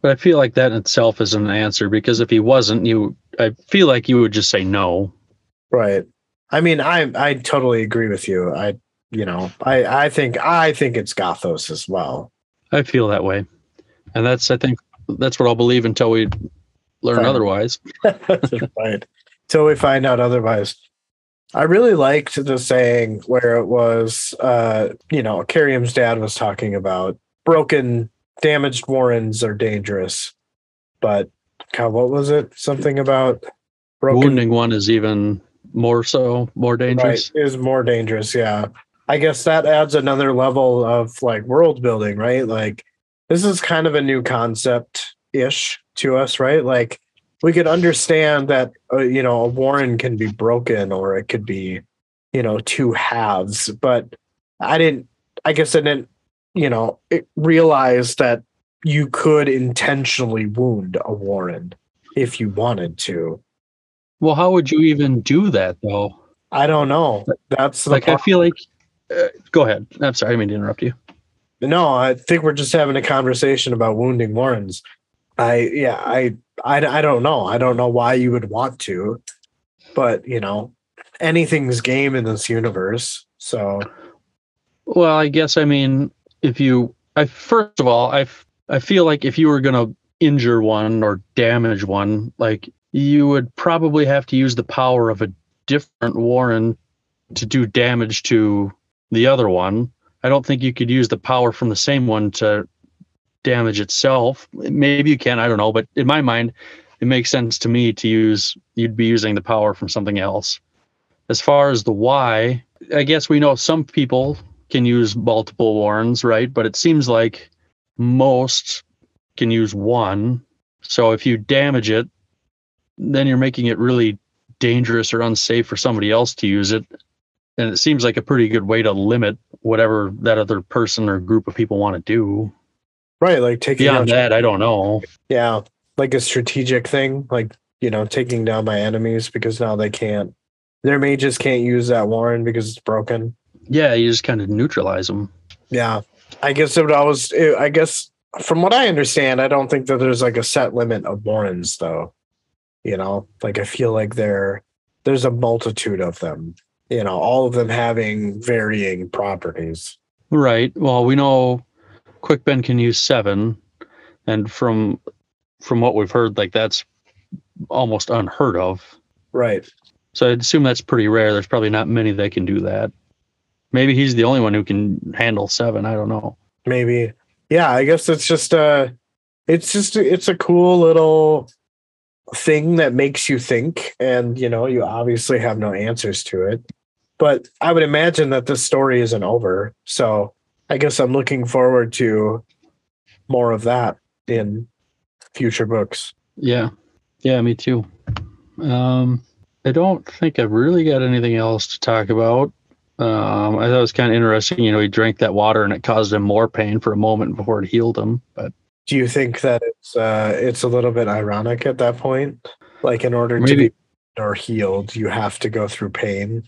but i feel like that in itself is an answer because if he wasn't you i feel like you would just say no. Right. I mean i i totally agree with you. I you know i i think i think it's gothos as well. I feel that way. And that's i think that's what i'll believe until we learn otherwise. Right. Till we find out otherwise. I really liked the saying where it was, uh, you know, Icarium's dad was talking about broken, damaged warrens are dangerous, but God, what was it? Something about broken wounding one is even more so, more dangerous. Right, is more dangerous. Yeah, I guess that adds another level of like world building, right? Like this is kind of a new concept ish to us, right? Like we could understand that uh, you know a warren can be broken or it could be you know two halves but i didn't i guess i didn't you know realize that you could intentionally wound a warren if you wanted to well how would you even do that though i don't know that's like part. i feel like uh, go ahead i'm sorry i didn't mean to interrupt you no i think we're just having a conversation about wounding warrens I yeah, I, I I don't know. I don't know why you would want to, but you know, anything's game in this universe. So, well, I guess I mean, if you, I first of all, I I feel like if you were gonna injure one or damage one, like you would probably have to use the power of a different Warren to do damage to the other one. I don't think you could use the power from the same one to damage itself. Maybe you can, I don't know, but in my mind, it makes sense to me to use you'd be using the power from something else. As far as the why, I guess we know some people can use multiple warrens, right? But it seems like most can use one. So if you damage it, then you're making it really dangerous or unsafe for somebody else to use it. And it seems like a pretty good way to limit whatever that other person or group of people want to do. Right, like taking Beyond that, I don't know. yeah, like a strategic thing, like you know, taking down my enemies because now they can't. Their mages can't use that Warren because it's broken. Yeah, you just kind of neutralize them. Yeah, I guess it would always. It, I guess from what I understand, I don't think that there's like a set limit of Warrens, though. You know, like I feel like there there's a multitude of them. You know, all of them having varying properties. Right. Well, we know Quick Ben can use seven, and from from what we've heard, like that's almost unheard of. Right. So I'd assume that's pretty rare. There's probably not many that can do that. Maybe he's the only one who can handle seven. I don't know. Maybe. Yeah, I guess it's just uh it's just it's a cool little thing that makes you think and you know, you obviously have no answers to it. But I would imagine that this story isn't over. So I guess I'm looking forward to more of that in future books. Yeah. Yeah, me too. Um, I don't think I've really got anything else to talk about. Um, I thought it was kind of interesting. You know, he drank that water and it caused him more pain for a moment before it healed him. But Do you think that it's uh it's a little bit ironic at that point? Like in order to be or healed, you have to go through pain.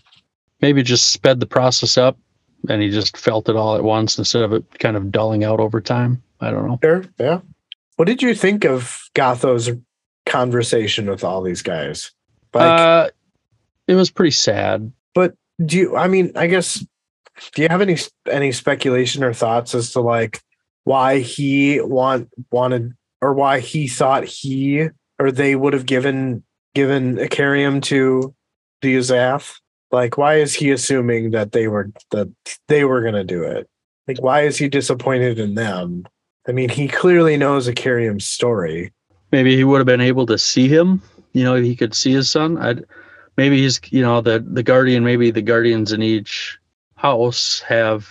maybe just sped the process up and he just felt it all at once instead of it kind of dulling out over time. I don't know. Sure. Yeah. What did you think of Gotho's conversation with all these guys? Like, uh, it was pretty sad. but do you? I mean, I guess. Do you have any any speculation or thoughts as to like why he want wanted or why he thought he or they would have given given Icarium to the Azath? Like, why is he assuming that they were that they were to do it? Like, why is he disappointed in them? I mean, he clearly knows Icarium's story. Maybe he would have been able to see him. You know, he could see his son. I'd maybe he's you know the the guardian. Maybe the guardians in each house have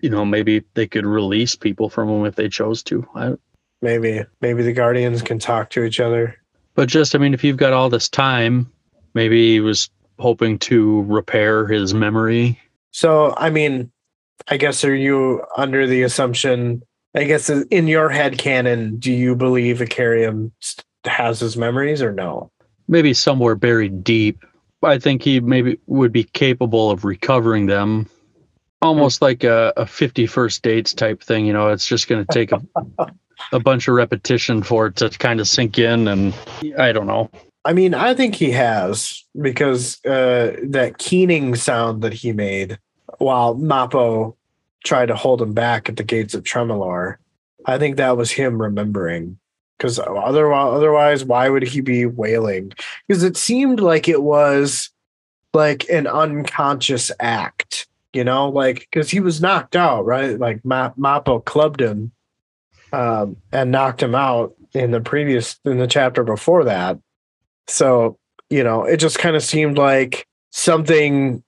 you know maybe they could release people from them if they chose to. I, Maybe, maybe the guardians can talk to each other. but just I mean, if you've got all this time, maybe he was hoping to repair his memory. So, I mean, I guess are you under the assumption? I guess in your head canon, do you believe Icarium has his memories or no? maybe somewhere buried deep. I think he maybe would be capable of recovering them, almost like a, a 50 first dates type thing. You know, it's just going to take a, a bunch of repetition for it to kind of sink in. And I don't know. I mean, I think he has because uh, that keening sound that he made while Mappo tried to hold him back at the gates of Tremorlor, I think that was him remembering. Because otherwise, otherwise, why would he be wailing? Because it seemed like it was like an unconscious act, you know, like because he was knocked out, right? Like Ma- Mappo clubbed him um, and knocked him out in the previous in the chapter before that. So, you know, it just kind of seemed like something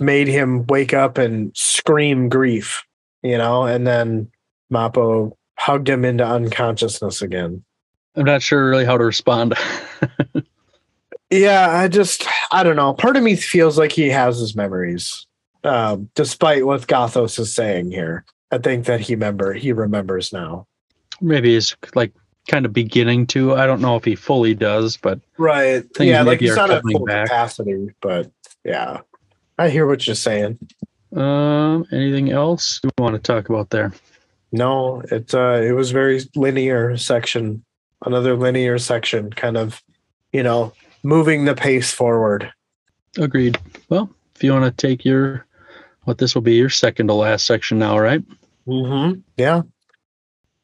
made him wake up and scream grief, you know, and then Mappo hugged him into unconsciousness again. I'm not sure really how to respond. Yeah, I just, I don't know. Part of me feels like he has his memories, um, despite what Gothos is saying here. I think that he remember he remembers now. maybe he's like kind of beginning to. I don't know if he fully does, but Right. Yeah, like he's not at full back. capacity, but yeah, I hear what you're saying. um, anything else you want to talk about there? No, it uh, it was very linear section, another linear section, kind of, you know, moving the pace forward. Agreed. Well, if you want to take your, what this will be your second to last section now, right? Mm-hmm. Yeah.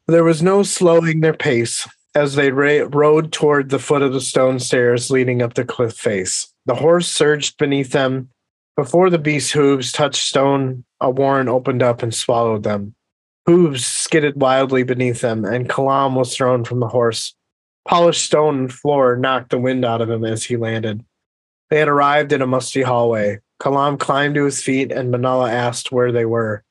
There was no slowing their pace as they ra- rode toward the foot of the stone stairs leading up the cliff face. The horse surged beneath them. Before the beast's hooves touched stone, a warren opened up and swallowed them. Hooves skidded wildly beneath them, and Kalam was thrown from the horse. Polished stone floor knocked the wind out of him as he landed. They had arrived in a musty hallway. Kalam climbed to his feet, and Minala asked where they were.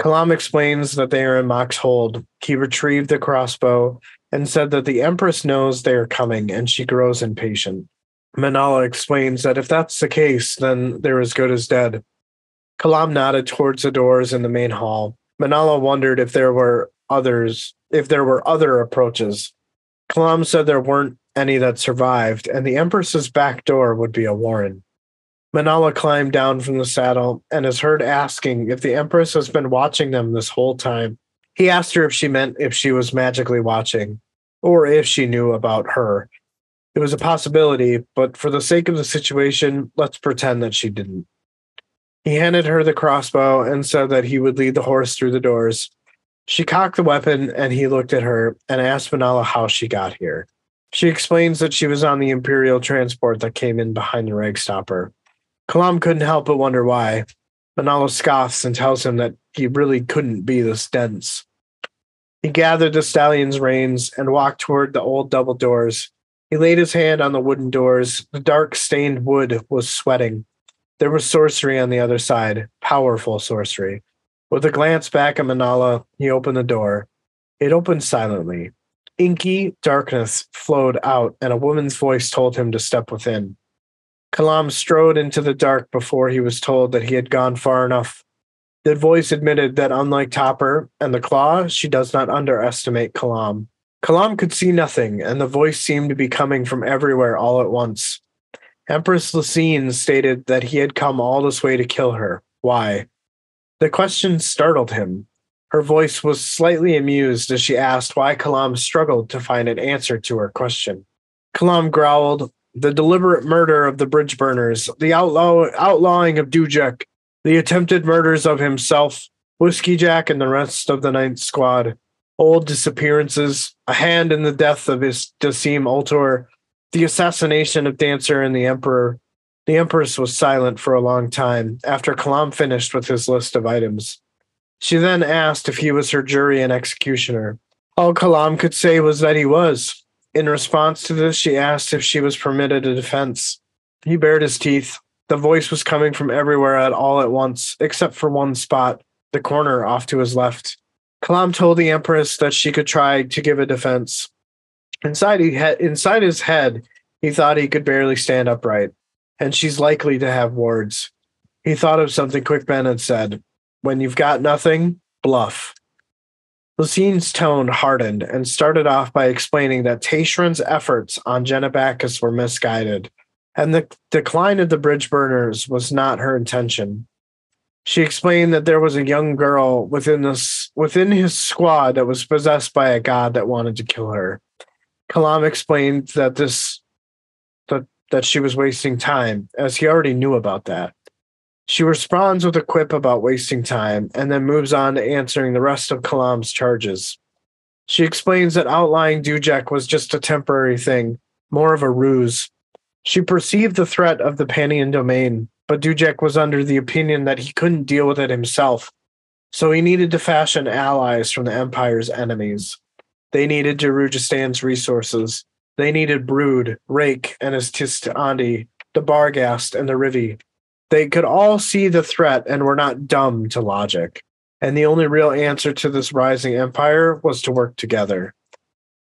Kalam explains that they are in Mock's hold. He retrieved the crossbow and said that the Empress knows they are coming and she grows impatient. Minala explains that if that's the case, then they're as good as dead. Kalam nodded towards the doors in the main hall. Minala wondered if there were others, if there were other approaches. Kalam said there weren't any that survived, and the Empress's back door would be a warren. Minala climbed down from the saddle and is heard asking if the Empress has been watching them this whole time. He asked her if she meant if she was magically watching, or if she knew about her. It was a possibility, but for the sake of the situation, let's pretend that she didn't. He handed her the crossbow and said that he would lead the horse through the doors. She cocked the weapon and he looked at her and asked Minala how she got here. She explains that she was on the Imperial transport that came in behind the Ragstopper. Kalam couldn't help but wonder why. Minala scoffs and tells him that he really couldn't be this dense. He gathered the stallion's reins and walked toward the old double doors. He laid his hand on the wooden doors. The dark stained wood was sweating. There was sorcery on the other side, powerful sorcery. With a glance back at Minala, he opened the door. It opened silently. Inky darkness flowed out, and a woman's voice told him to step within. Kalam strode into the dark before he was told that he had gone far enough. The voice admitted that, unlike Topper and the Claw, she does not underestimate Kalam. Kalam could see nothing, and the voice seemed to be coming from everywhere all at once. Empress Laseen stated that he had come all this way to kill her. Why? The question startled him. Her voice was slightly amused as she asked why Kalam struggled to find an answer to her question. Kalam growled, The deliberate murder of the bridge burners, the outlaw- outlawing of Dujek, the attempted murders of himself, Whiskey Jack, and the rest of the Ninth Squad old disappearances, a hand in the death of his Dassem Ultor, the assassination of Dancer and the Emperor. The Empress was silent for a long time after Kalam finished with his list of items. She then asked if he was her jury and executioner. All Kalam could say was that he was. In response to this, she asked if she was permitted a defense. He bared his teeth. The voice was coming from everywhere at all at once, except for one spot, the corner off to his left. Kalam told the Empress that she could try to give a defense. Inside, he had, inside his head, he thought he could barely stand upright, and she's likely to have wards. He thought of something Quick had said When you've got nothing, bluff. Laseen's tone hardened and started off by explaining that Tayschrenn's efforts on Genabackis were misguided, and the decline of the bridge burners was not her intention. She explained that there was a young girl within this within his squad that was possessed by a god that wanted to kill her. Kalam explained that this that that she was wasting time, as he already knew about that. She responds with a quip about wasting time and then moves on to answering the rest of Kalam's charges. She explains that outlying Dujek was just a temporary thing, more of a ruse. She perceived the threat of the Pannion Domin but Dujek was under the opinion that he couldn't deal with it himself, so he needed to fashion allies from the Empire's enemies. They needed Darujhistan's resources. They needed Brood, Rake, and his Tiste Andii, the Barghast, and the Rhivi. They could all see the threat and were not dumb to logic. And the only real answer to this rising empire was to work together.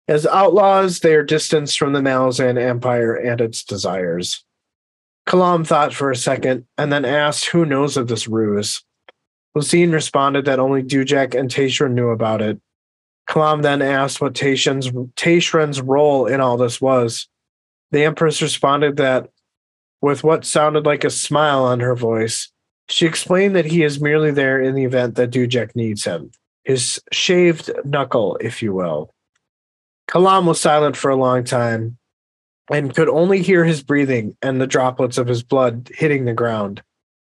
As outlaws, they are distanced from the Malazan Empire and its desires. Kalam thought for a second and then asked who knows of this ruse. Laseen responded that only Dujek and Tayschrenn knew about it. Kalam then asked what Tayschrenn's role in all this was. The Empress responded that, with what sounded like a smile on her voice, she explained that he is merely there in the event that Dujek needs him, his shaved knuckle, if you will. Kalam was silent for a long time, and could only hear his breathing and the droplets of his blood hitting the ground.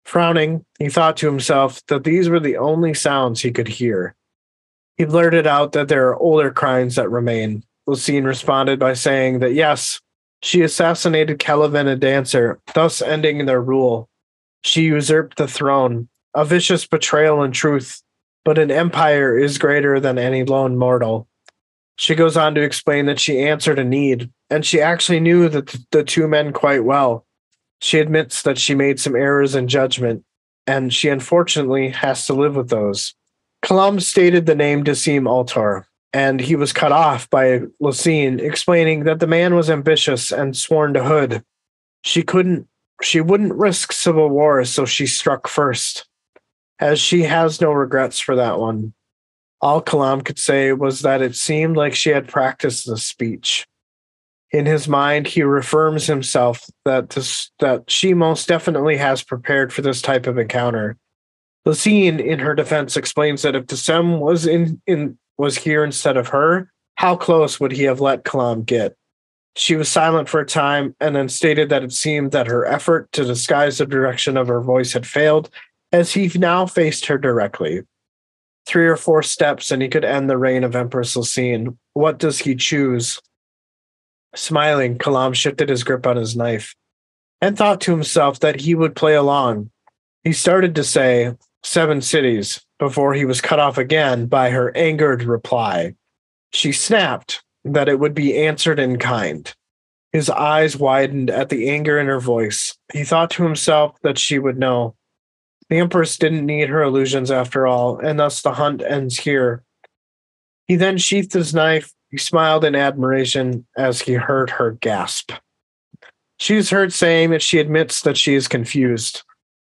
Frowning, he thought to himself that these were the only sounds he could hear. He blurted out that there are older crimes that remain. Laseen responded by saying that yes, she assassinated Kellanved a dancer, thus ending their rule. She usurped the throne, a vicious betrayal in truth, but an empire is greater than any lone mortal. She goes on to explain that she answered a need, and she actually knew that the two men quite well. She admits that she made some errors in judgment, and she unfortunately has to live with those. Kalam stated the name Dassem Ultor, and he was cut off by Laseen, explaining that the man was ambitious and sworn to Hood. She couldn't she wouldn't risk civil war, so she struck first. As she has no regrets for that one. All Kalam could say was that it seemed like she had practiced the speech. In his mind, he reaffirms himself that this, that she most definitely has prepared for this type of encounter. Laseen, in her defense, explains that if Dassem was in, in was here instead of her, how close would he have let Kalam get? She was silent for a time and then stated that it seemed that her effort to disguise the direction of her voice had failed, as he now faced her directly. Three or four steps, and he could end the reign of Empress Laseen. What does he choose? Smiling, Kalam shifted his grip on his knife and thought to himself that he would play along. He started to say, Seven cities, before he was cut off again by her angered reply. She snapped that it would be answered in kind. His eyes widened at the anger in her voice. He thought to himself that she would know. The Empress didn't need her illusions after all, and thus the hunt ends here. He then sheathed his knife. He smiled in admiration as he heard her gasp. She is heard saying that she admits that she is confused.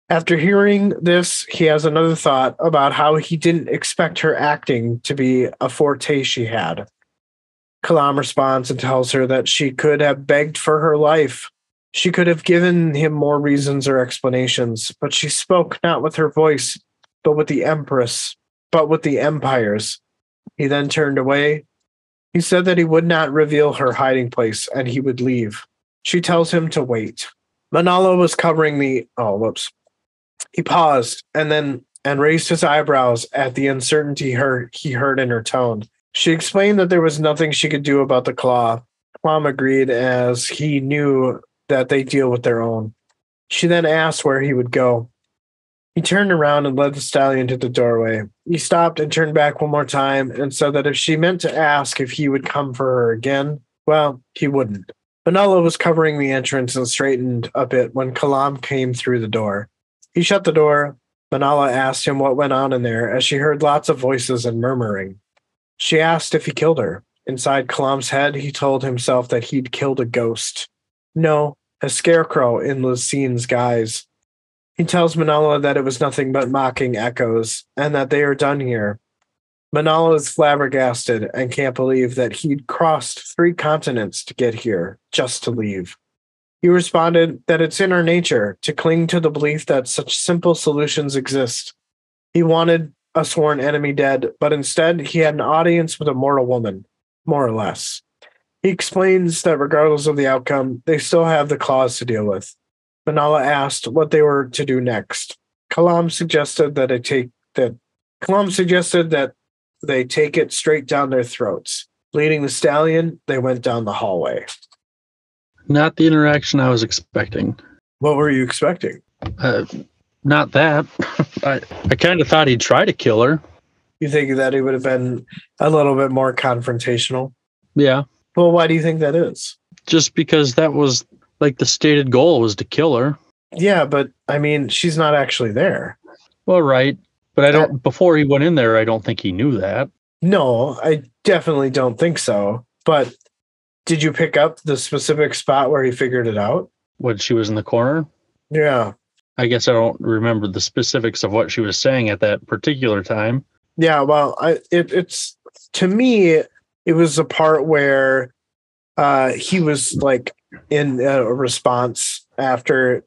After hearing this, he has another thought about how he didn't expect her acting to be a forte she had. Kalam responds and tells her that she could have begged for her life. She could have given him more reasons or explanations, but she spoke not with her voice, but with the Empress, but with the Empires. He then turned away. He said that he would not reveal her hiding place and he would leave. She tells him to wait. Minala was covering the. Oh, whoops. He paused and then and raised his eyebrows at the uncertainty her he heard in her tone. She explained that there was nothing she could do about the claw. Kalam agreed as he knew that they deal with their own. She then asked where he would go. He turned around and led the stallion to the doorway. He stopped and turned back one more time and said that if she meant to ask if he would come for her again, well, he wouldn't. Minala was covering the entrance and straightened a bit when Kalam came through the door. He shut the door. Minala asked him what went on in there as she heard lots of voices and murmuring. She asked if he killed her. Inside Kalam's head, he told himself that he'd killed a ghost. No, a scarecrow in Laseen's guise. He tells Minala that it was nothing but mocking echoes and that they are done here. Minala is flabbergasted and can't believe that he'd crossed three continents to get here, just to leave. He responded that it's in our nature to cling to the belief that such simple solutions exist. He wanted a sworn enemy dead, but instead he had an audience with a mortal woman, more or less. He explains that regardless of the outcome, they still have the claws to deal with. Minala asked what they were to do next. Kalam suggested that it take that Kalam suggested that they take it straight down their throats. Leading the stallion, they went down the hallway. Not the interaction I was expecting. What were you expecting? Uh, not that. I, I kind of thought he'd try to kill her. You think that he would have been a little bit more confrontational? Yeah. Well, why do you think that is? Just because that was like the stated goal was to kill her. Yeah, but I mean, she's not actually there. Well, right. But I don't, before he went in there, I don't think he knew that. No, I definitely don't think so. But did you pick up the specific spot where he figured it out? When she was in the corner? Yeah. I guess I don't remember the specifics of what she was saying at that particular time. Yeah, well, I it, it's to me it was a part where uh he was like in a response after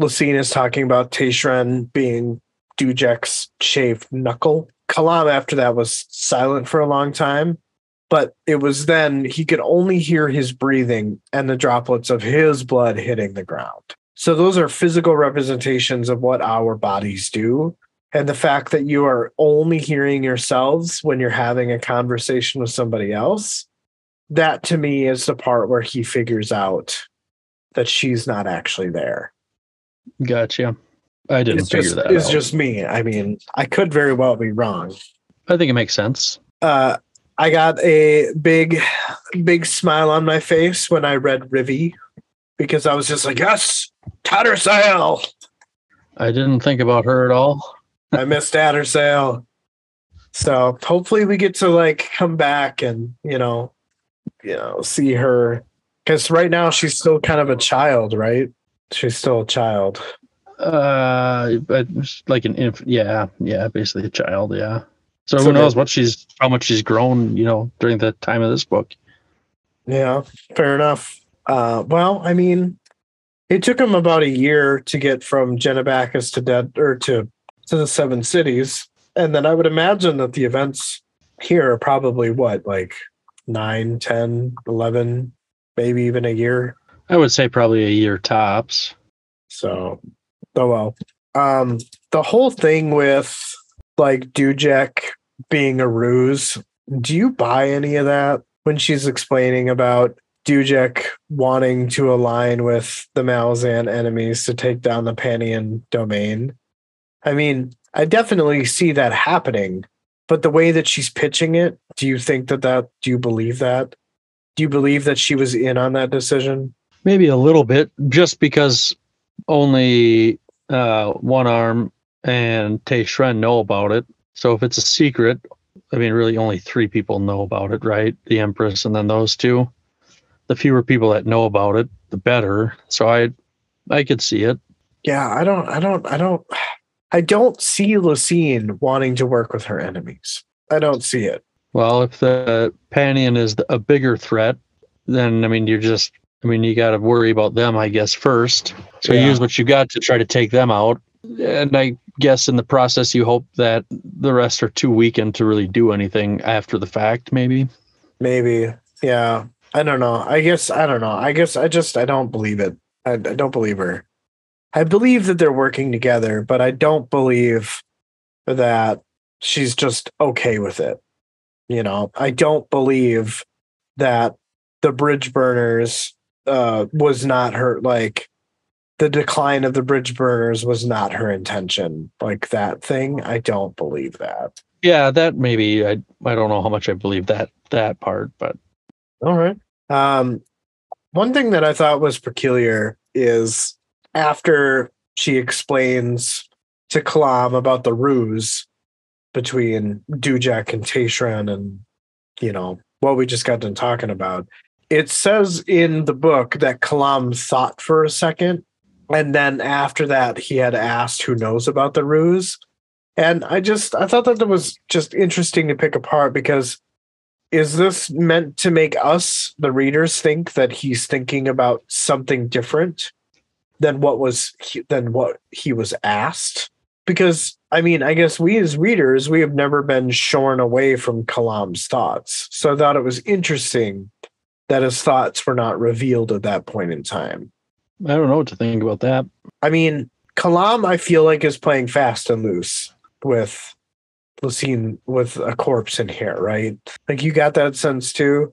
Laseen is talking about Tayschrenn being Dujek's shaved knuckle. Kalam after that was silent for a long time, but it was then he could only hear his breathing and the droplets of his blood hitting the ground. So those are physical representations of what our bodies do. And the fact that you are only hearing yourselves when you're having a conversation with somebody else, that to me is the part where he figures out that she's not actually there. Gotcha. I didn't it's figure just, that It's out. just me. I mean, I could very well be wrong. I think it makes sense. Uh, I got a big, big smile on my face when I read Rhivi because I was just like, yes, Tattersail. I didn't think about her at all. I missed Tattersail. So hopefully we get to like come back and, you know, you know, see her Because right now she's still kind of a child, right? She's still a child. Uh, but like an inf- yeah, yeah, basically a child, yeah. So, So who knows what she's how much she's grown, you know, during the time of this book. Yeah, fair enough. Uh, well, I mean, it took him about a year to get from Genabackis to dead or to to the Seven Cities, and then I would imagine that the events here are probably what like nine, ten, eleven, maybe even a year. I would say probably a year tops. So, oh well. Um, the whole thing with like Dujek being a ruse, do you buy any of that when she's explaining about Dujek wanting to align with the Malazan enemies to take down the Pannion Domin? I mean, I definitely see that happening, but the way that she's pitching it, do you think that that, do you believe that? Do you believe that she was in on that decision? Maybe a little bit, just because only uh, Onearm and Tayschrenn know about it. So if it's a secret, I mean, really only three people know about it, right? The Empress and then those two. The fewer people that know about it, the better. So I, I could see it. yeah i don't i don't i don't i don't see laseen wanting to work with her enemies i don't see it Well, if the Pannion is a bigger threat, then I mean, you're just, I mean, you got to worry about them, I guess, first. So Yeah. use what you got to try to take them out. And I guess in the process, you hope that the rest are too weakened to really do anything after the fact, maybe. maybe yeah. I don't know. I guess i don't know. I guess i just i don't believe it. I, I don't believe her. I believe that they're working together but i don't believe that she's just okay with it you know? I don't believe that the bridge burners uh was not her like the decline of the bridge burners was not her intention. Like that thing i don't believe that. Yeah, that maybe I I don't know how much I believe that that part, but. All right. Um one thing that i thought was peculiar is after she explains to kalam about the ruse between dujek and Tayschrenn and you know what we just got done talking about it says in the book that kalam thought for a second and then after that he had asked who knows about the ruse. And i just i thought that that was just interesting to pick apart because is this meant to make us the readers think that he's thinking about something different than what was than what he was asked? Because i mean i guess we as readers we have never been shorn away from kalam's thoughts. So i thought it was interesting that his thoughts were not revealed at that point in time I don't know what to think about that. I mean, Kalam, I feel like is playing fast and loose with Laseen with a corpse in here, right? Like you got that sense too.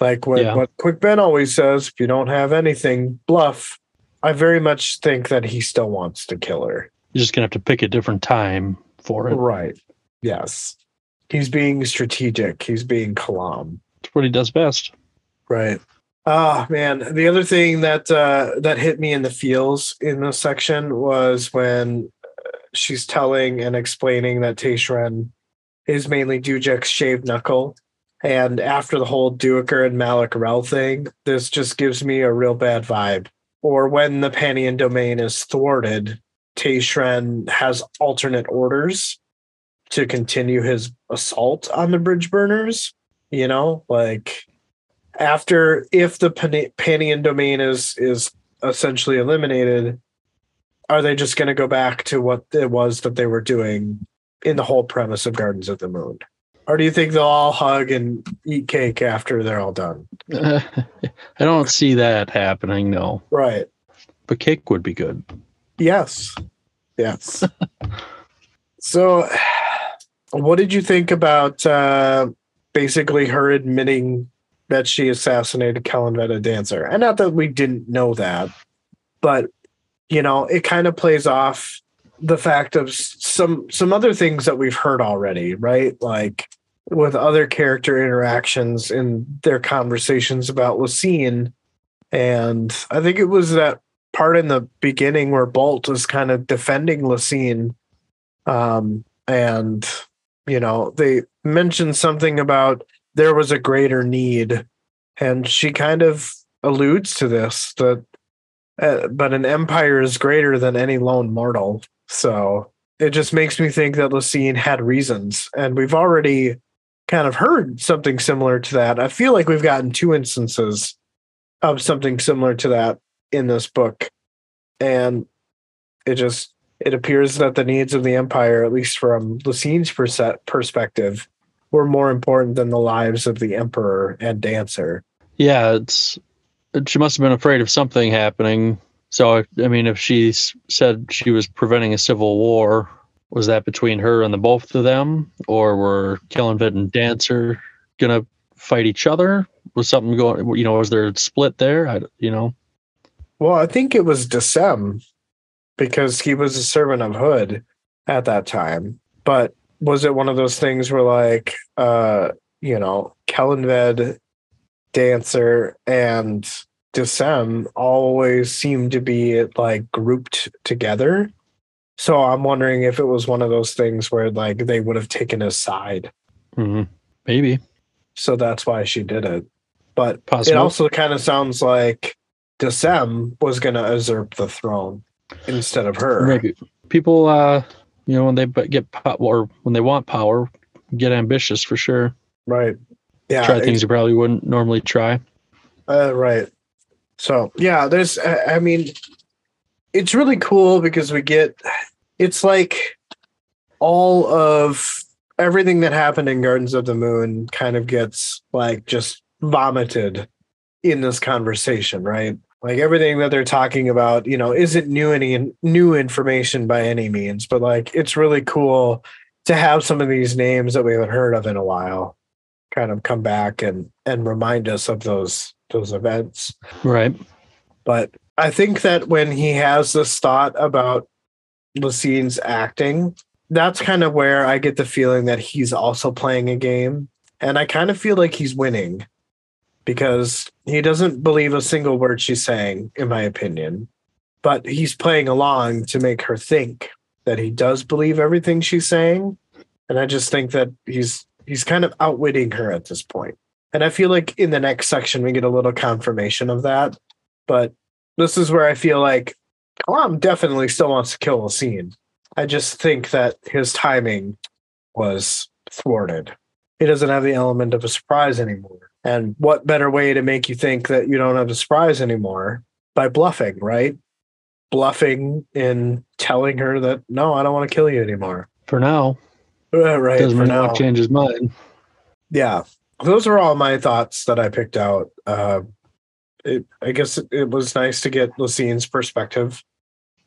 Like what Yeah. what Quick Ben always says, if you don't have anything, bluff. I very much think that he still wants to kill her. You're just gonna have to pick a different time for it. Right. Yes. He's being strategic. He's being Kalam. It's what he does best. Right. Ah, man. The other thing that uh, that hit me in the feels in this section was when uh, she's telling and explaining that Tayschrenn is mainly Dujek's shaved knuckle. And after the whole Duiker and Mallick Rel thing, this just gives me a real bad vibe. Or when the Pannion Domin is thwarted, Tayschrenn has alternate orders to continue his assault on the bridge burners. You know, like after if the Pan- Pannion Domin is is essentially eliminated, are they just going to go back to what it was that they were doing in the whole premise of Gardens of the Moon? Or do you think they'll all hug and eat cake after they're all done? I don't see that happening, no. Right. But cake would be good. Yes. Yes. so, what did you think about uh, basically her admitting that she assassinated Kalanveta Dancer? And not that we didn't know that, but you know, it kind of plays off the fact of some some other things that we've heard already, right? Like with other character interactions in their conversations about Laseen. And I think it was that part in the beginning where Bult was kind of defending Laseen. Um, and, you know, they mentioned something about there was a greater need. And she kind of alludes to this that uh, but an empire is greater than any lone mortal. So it just makes me think that Laseen had reasons. And we've already kind of heard something similar to that. I feel like we've gotten two instances of something similar to that in this book. And it just it appears that the needs of the empire, at least from Laseen's perspective, were more important than the lives of the emperor and dancer. Yeah, it's she must have been afraid of something happening. So, I mean, if she said she was preventing a civil war, was that between her and the both of them, or were Kellanved and Dancer gonna fight each other? Was something going? You know, was there a split there? I, you know. Well, I think it was Dassem because he was a servant of Hood at that time. But was it one of those things where, like, uh, you know, Kellanved, Dancer, and Dassem always seemed to be like grouped together? So I'm wondering if it was one of those things where like they would have taken a side. Mm-hmm. Maybe. So that's why she did it. But Possible. it also kind of sounds like Dassem was going to usurp the throne instead of her. Maybe people, uh, you know, when they get power or when they want power, get ambitious for sure. Right. Yeah. Try things you probably wouldn't normally try. Uh, right. So yeah, there's. I mean, it's really cool because we get it's like all of everything that happened in Gardens of the Moon kind of gets like just vomited in this conversation, right? Like everything that they're talking about, you know, isn't new any new information by any means, but like it's really cool to have some of these names that we haven't heard of in a while kind of come back and and remind us of those those events. Right. But I think that when he has this thought about Laseen's acting, that's kind of where I get the feeling that he's also playing a game. And I kind of feel like he's winning because he doesn't believe a single word she's saying, in my opinion. But he's playing along to make her think that he does believe everything she's saying. And I just think that he's he's kind of outwitting her at this point. And I feel like in the next section we get a little confirmation of that. But this is where I feel like Kalam definitely still wants to kill Laseen. I just think that his timing was thwarted. He doesn't have the element of a surprise anymore. And what better way to make you think that you don't have a surprise anymore by bluffing, right? Bluffing in telling her that no, I don't want to kill you anymore. For now. Uh, right. Doesn't for now. change his mind. Yeah. Those are all my thoughts that I picked out. Uh, it, I guess it, it, was nice to get Laseen's perspective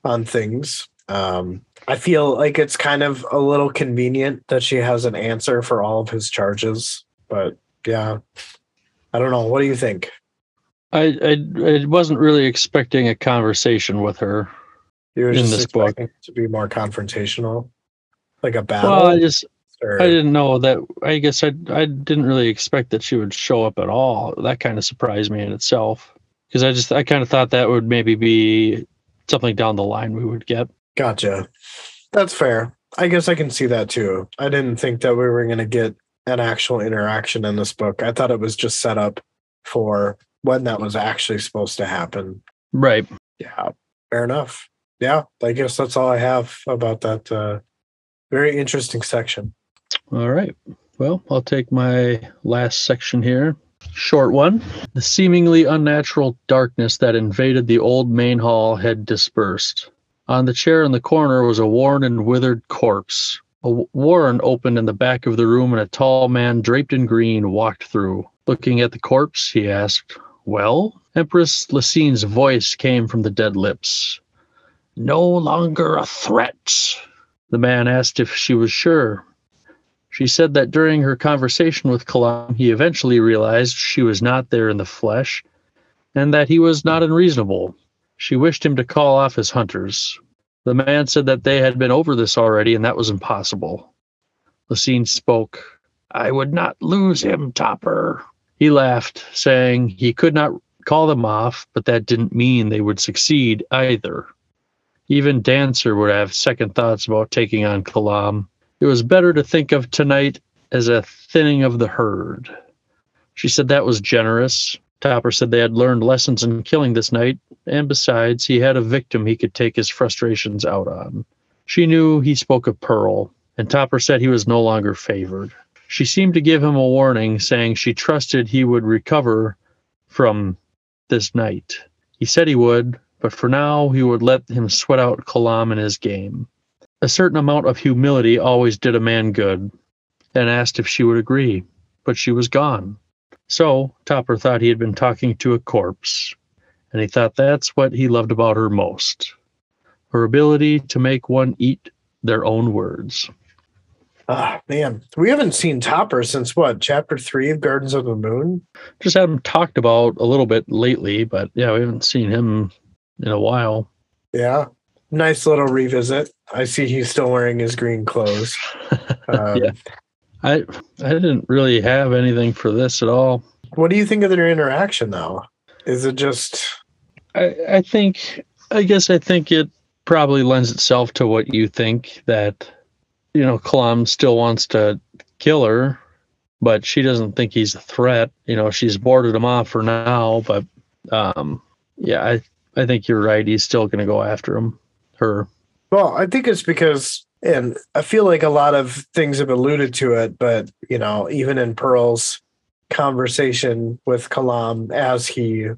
on things. Um, I feel like it's kind of a little convenient that she has an answer for all of his charges, but yeah, I don't know. What do you think? I I, I wasn't really expecting a conversation with her you were in this book to be more confrontational, like a battle. Well, I just or... I didn't know that. I guess I I didn't really expect that she would show up at all. That kind of surprised me in itself because I just I kind of thought that would maybe be something down the line we would get. Gotcha. That's fair. I guess I can see that too. I didn't think that we were going to get an actual interaction in this book. I thought it was just set up for when that was actually supposed to happen. Right. Yeah. Fair enough. Yeah. I guess that's all I have about that uh, very interesting section. All right. Well, I'll take my last section here. Short one. The seemingly unnatural darkness that invaded the old main hall had dispersed. On the chair in the corner was a worn and withered corpse. A warren opened in the back of the room, and a tall man draped in green walked through. Looking at the corpse, he asked, Well? Empress Laseen's voice came from the dead lips. No longer a threat. The man asked if she was sure. She said that during her conversation with Kalam, he eventually realized she was not there in the flesh and that he was not unreasonable. She wished him to call off his hunters. The man said that they had been over this already and that was impossible. Laseen spoke. I would not lose him, Topper. He laughed, saying he could not call them off, but that didn't mean they would succeed either. Even Dancer would have second thoughts about taking on Kalam, it was better to think of tonight as a thinning of the herd. She said that was generous. Topper said they had learned lessons in killing this night, and besides, he had a victim he could take his frustrations out on. She knew he spoke of Pearl, and Topper said he was no longer favored. She seemed to give him a warning, saying she trusted he would recover from this night. He said he would, but for now he would let him sweat out Kalam in his game. A certain amount of humility always did a man good, and asked if she would agree, but she was gone. So Topper thought he had been talking to a corpse, and he thought that's what he loved about her most her ability to make one eat their own words. Ah, man, we haven't seen Topper since what? Chapter three of Gardens of the Moon. Just haven't talked about a little bit lately, but yeah, we haven't seen him in a while. Yeah, nice little revisit. I see he's still wearing his green clothes. Um, Yeah. I I didn't really have anything for this at all. What do you think of their interaction, though? Is it just I, I think I guess I think it probably lends itself to what you think that you know Kalam still wants to kill her, but she doesn't think he's a threat. You know, she's boarded him off for now, but um yeah, I I think you're right. He's still gonna go after him. Her. Well, I think it's because, and I feel like a lot of things have alluded to it, but you know, even in Pearl's conversation with Kalam as he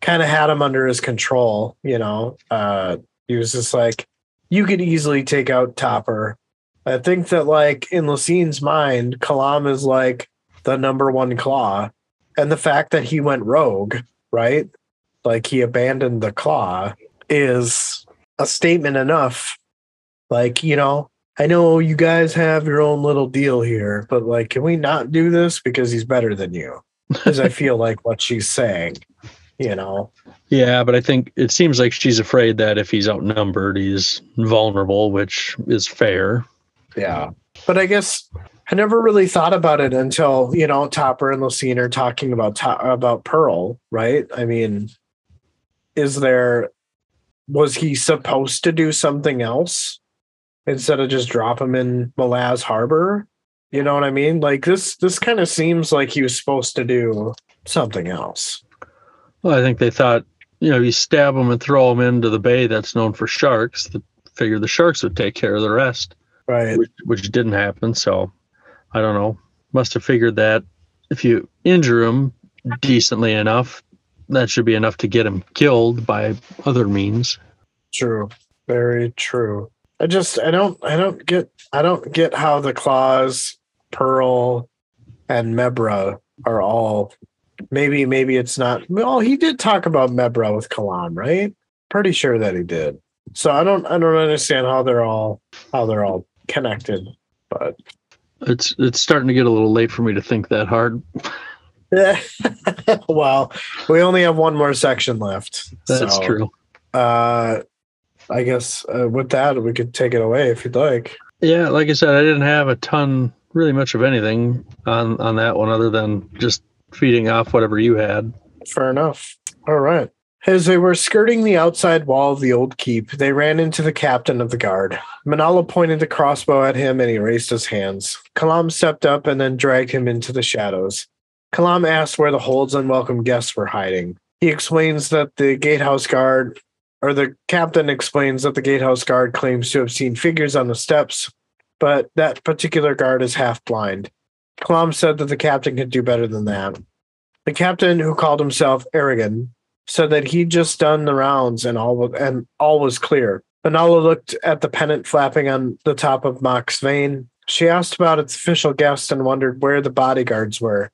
kind of had him under his control, you know, uh, he was just like, you could easily take out Topper. I think that, like, in Laseen's mind, Kalam is like the number one claw. And the fact that he went rogue, right? Like, he abandoned the claw is a statement enough. Like, you know, I know you guys have your own little deal here, but like, can we not do this because he's better than you? Because I feel like what she's saying, you know. Yeah, but I think it seems like she's afraid that if he's outnumbered, he's vulnerable, which is fair. Yeah. But I guess I never really thought about it until, you know, Topper and Laseen are talking about to- about Pearl, right? I mean, is there was he supposed to do something else instead of just drop him in Malaz Harbor? You know what I mean? Like this this kind of seems like he was supposed to do something else. Well, I think they thought, you know, you stab them and throw them into the bay that's known for sharks. The figure the sharks would take care of the rest, Right. which, which didn't happen. So I don't know. Must have figured that if you injure him decently enough, that should be enough to get him killed by other means. True. Very true. I just I don't I don't get I don't get how the claws, Pearl, and Mebra are all maybe maybe it's not well, he did talk about Mebra with Kalam, right? Pretty sure that he did. So I don't I don't understand how they're all how they're all connected. But It's it's starting to get a little late for me to think that hard. Yeah. well, we only have one more section left. That's so, true. Uh I guess uh, with that we could take it away if you'd like. Yeah, like I said, I didn't have a ton, really much of anything on on that one, other than just feeding off whatever you had. Fair enough. All right. As they were skirting the outside wall of the old keep, they ran into the captain of the guard. Minala pointed the crossbow at him and he raised his hands. Kalam stepped up and then dragged him into the shadows. Kalam asked where the hold's unwelcome guests were hiding. He explains that the gatehouse guard, or the captain explains that the gatehouse guard claims to have seen figures on the steps, but that particular guard is half blind. Kalam said that the captain could do better than that. The captain, who called himself Aragon, said that he'd just done the rounds and all wa- and all was clear. Minala looked at the pennant flapping on the top of Mock's Vane. She asked about its official guest and wondered where the bodyguards were.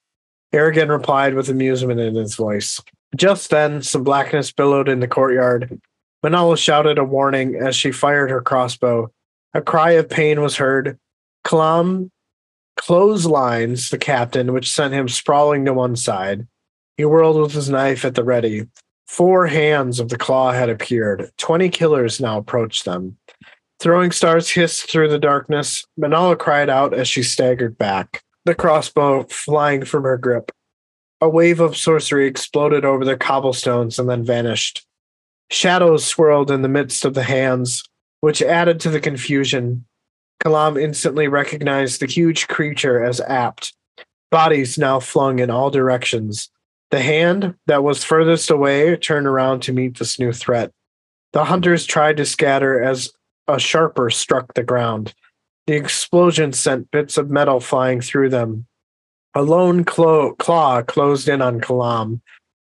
Aragon replied with amusement in his voice. Just then, some blackness billowed in the courtyard. Minala shouted a warning as she fired her crossbow. A cry of pain was heard. Kalam clotheslines the captain, which sent him sprawling to one side. He whirled with his knife at the ready. Four hands of the claw had appeared. Twenty killers now approached them. Throwing stars hissed through the darkness. Minala cried out as she staggered back, the crossbow flying from her grip. A wave of sorcery exploded over the cobblestones and then vanished. Shadows swirled in the midst of the hands, which added to the confusion. Kalam instantly recognized the huge creature as Apt. Bodies now flung in all directions. The hand that was furthest away turned around to meet this new threat. The hunters tried to scatter as a sharper struck the ground. The explosion sent bits of metal flying through them. A lone claw closed in on Kalam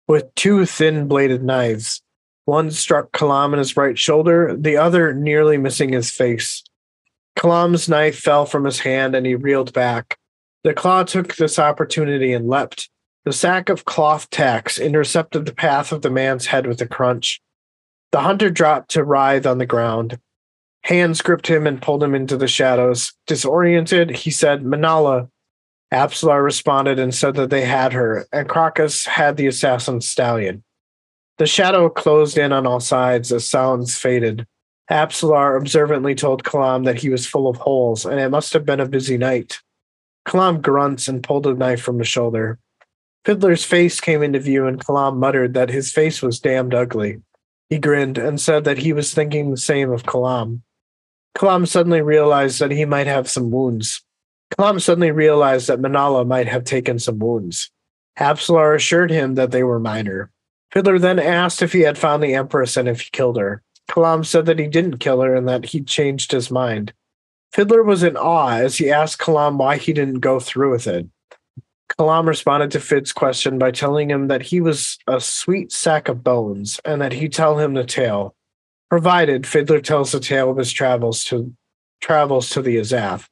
with two thin bladed knives. One struck Kalam in his right shoulder, the other nearly missing his face. Kalam's knife fell from his hand and he reeled back. The claw took this opportunity and leapt. The sack of cloth tacks intercepted the path of the man's head with a crunch. The hunter dropped to writhe on the ground. Hands gripped him and pulled him into the shadows. Disoriented, he said, Minala. Apsalar responded and said that they had her, and Crocus had the assassin's stallion. The shadow closed in on all sides as sounds faded. Apsalar observantly told Kalam that he was full of holes, and it must have been a busy night. Kalam grunts and pulled a knife from his shoulder. Fiddler's face came into view, and Kalam muttered that his face was damned ugly. He grinned and said that he was thinking the same of Kalam. Kalam suddenly realized that he might have some wounds. Kalam suddenly realized that Minala might have taken some wounds. Apsalar assured him that they were minor. Fiddler then asked if he had found the Empress and if he killed her. Kalam said that he didn't kill her and that he'd changed his mind. Fiddler was in awe as he asked Kalam why he didn't go through with it. Kalam responded to Fid's question by telling him that he was a sweet sack of bones and that he'd tell him the tale, provided Fiddler tells the tale of his travels to travels to the Azath.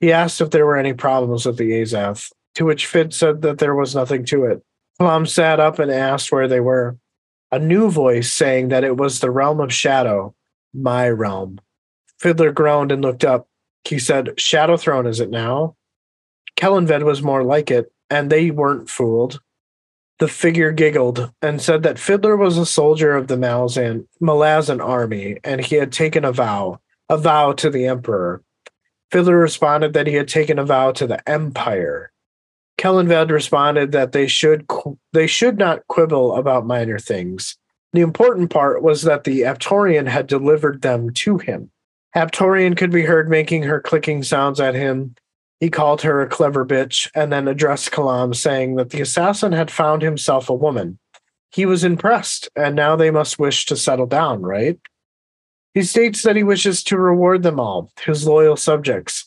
He asked if there were any problems with the Azath, to which Fid said that there was nothing to it. Kalam sat up and asked where they were. A new voice saying that it was the realm of shadow, my realm. Fiddler groaned and looked up. He said, Shadow Throne, is it now? Kellanved was more like it, and they weren't fooled. The figure giggled and said that Fiddler was a soldier of the Malazan, Malazan army, and he had taken a vow, a vow to the Emperor. Fiddler responded that he had taken a vow to the Empire. Kellanved responded that they should they should not quibble about minor things. The important part was that the Aptorian had delivered them to him. Aptorian could be heard making her clicking sounds at him. He called her a clever bitch and then addressed Kalam, saying that the assassin had found himself a woman. He was impressed, and now they must wish to settle down, right? He states that he wishes to reward them all, his loyal subjects.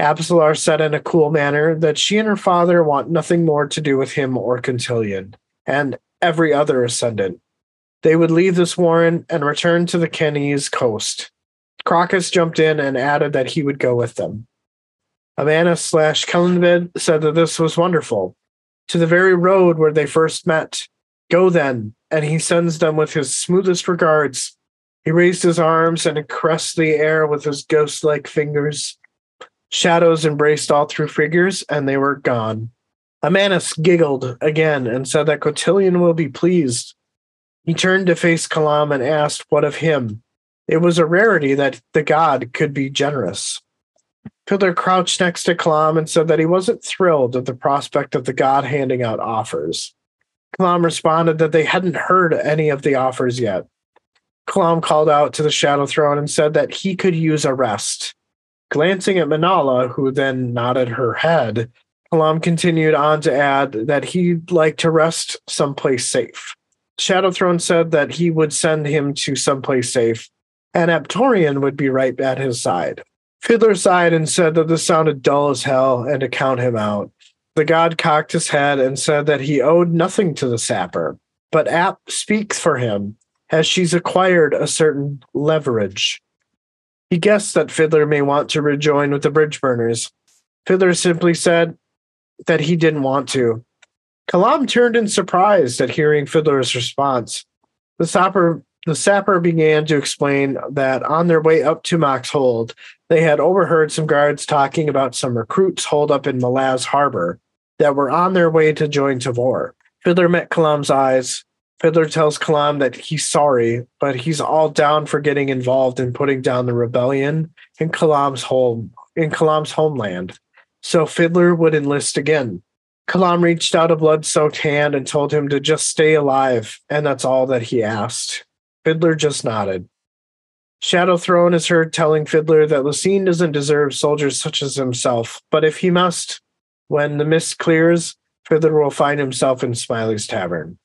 Apsalar said in a cool manner that she and her father want nothing more to do with him or Cotillion, and every other ascendant. They would leave this warren and return to the Kanese coast. Crocus jumped in and added that he would go with them. Ammanas slash Kellanved said that this was wonderful. To the very road where they first met. Go then, and he sends them with his smoothest regards. He raised his arms and caressed the air with his ghost like fingers. Shadows embraced all three figures, and they were gone. Ammanas giggled again and said that Cotillion will be pleased. He turned to face Kalam and asked what of him. It was a rarity that the god could be generous. Fiddler crouched next to Kalam and said that he wasn't thrilled at the prospect of the god handing out offers. Kalam responded that they hadn't heard any of the offers yet. Kalam called out to the Shadow Throne and said that he could use a rest. Glancing at Minala, who then nodded her head, Kalam continued on to add that he'd like to rest someplace safe. Shadow Throne said that he would send him to someplace safe, and Aptorian would be right at his side. Fiddler sighed and said that this sounded dull as hell and to count him out. The god cocked his head and said that he owed nothing to the sapper, but Apt speaks for him, as she's acquired a certain leverage. He guessed that Fiddler may want to rejoin with the bridge burners. Fiddler simply said that he didn't want to. Kalam turned in surprise at hearing Fiddler's response. The sapper, the sapper began to explain that on their way up to Mock's Hold, they had overheard some guards talking about some recruits holed up in Malaz Harbor that were on their way to join Tavore. Fiddler met Kalam's eyes, Fiddler tells Kalam that he's sorry, but he's all down for getting involved in putting down the rebellion in Kalam's home in Kalam's homeland. So Fiddler would enlist again. Kalam reached out a blood-soaked hand and told him to just stay alive, and that's all that he asked. Fiddler just nodded. Shadow Throne is heard telling Fiddler that Laseen doesn't deserve soldiers such as himself, but if he must, when the mist clears, Fiddler will find himself in Smiley's tavern.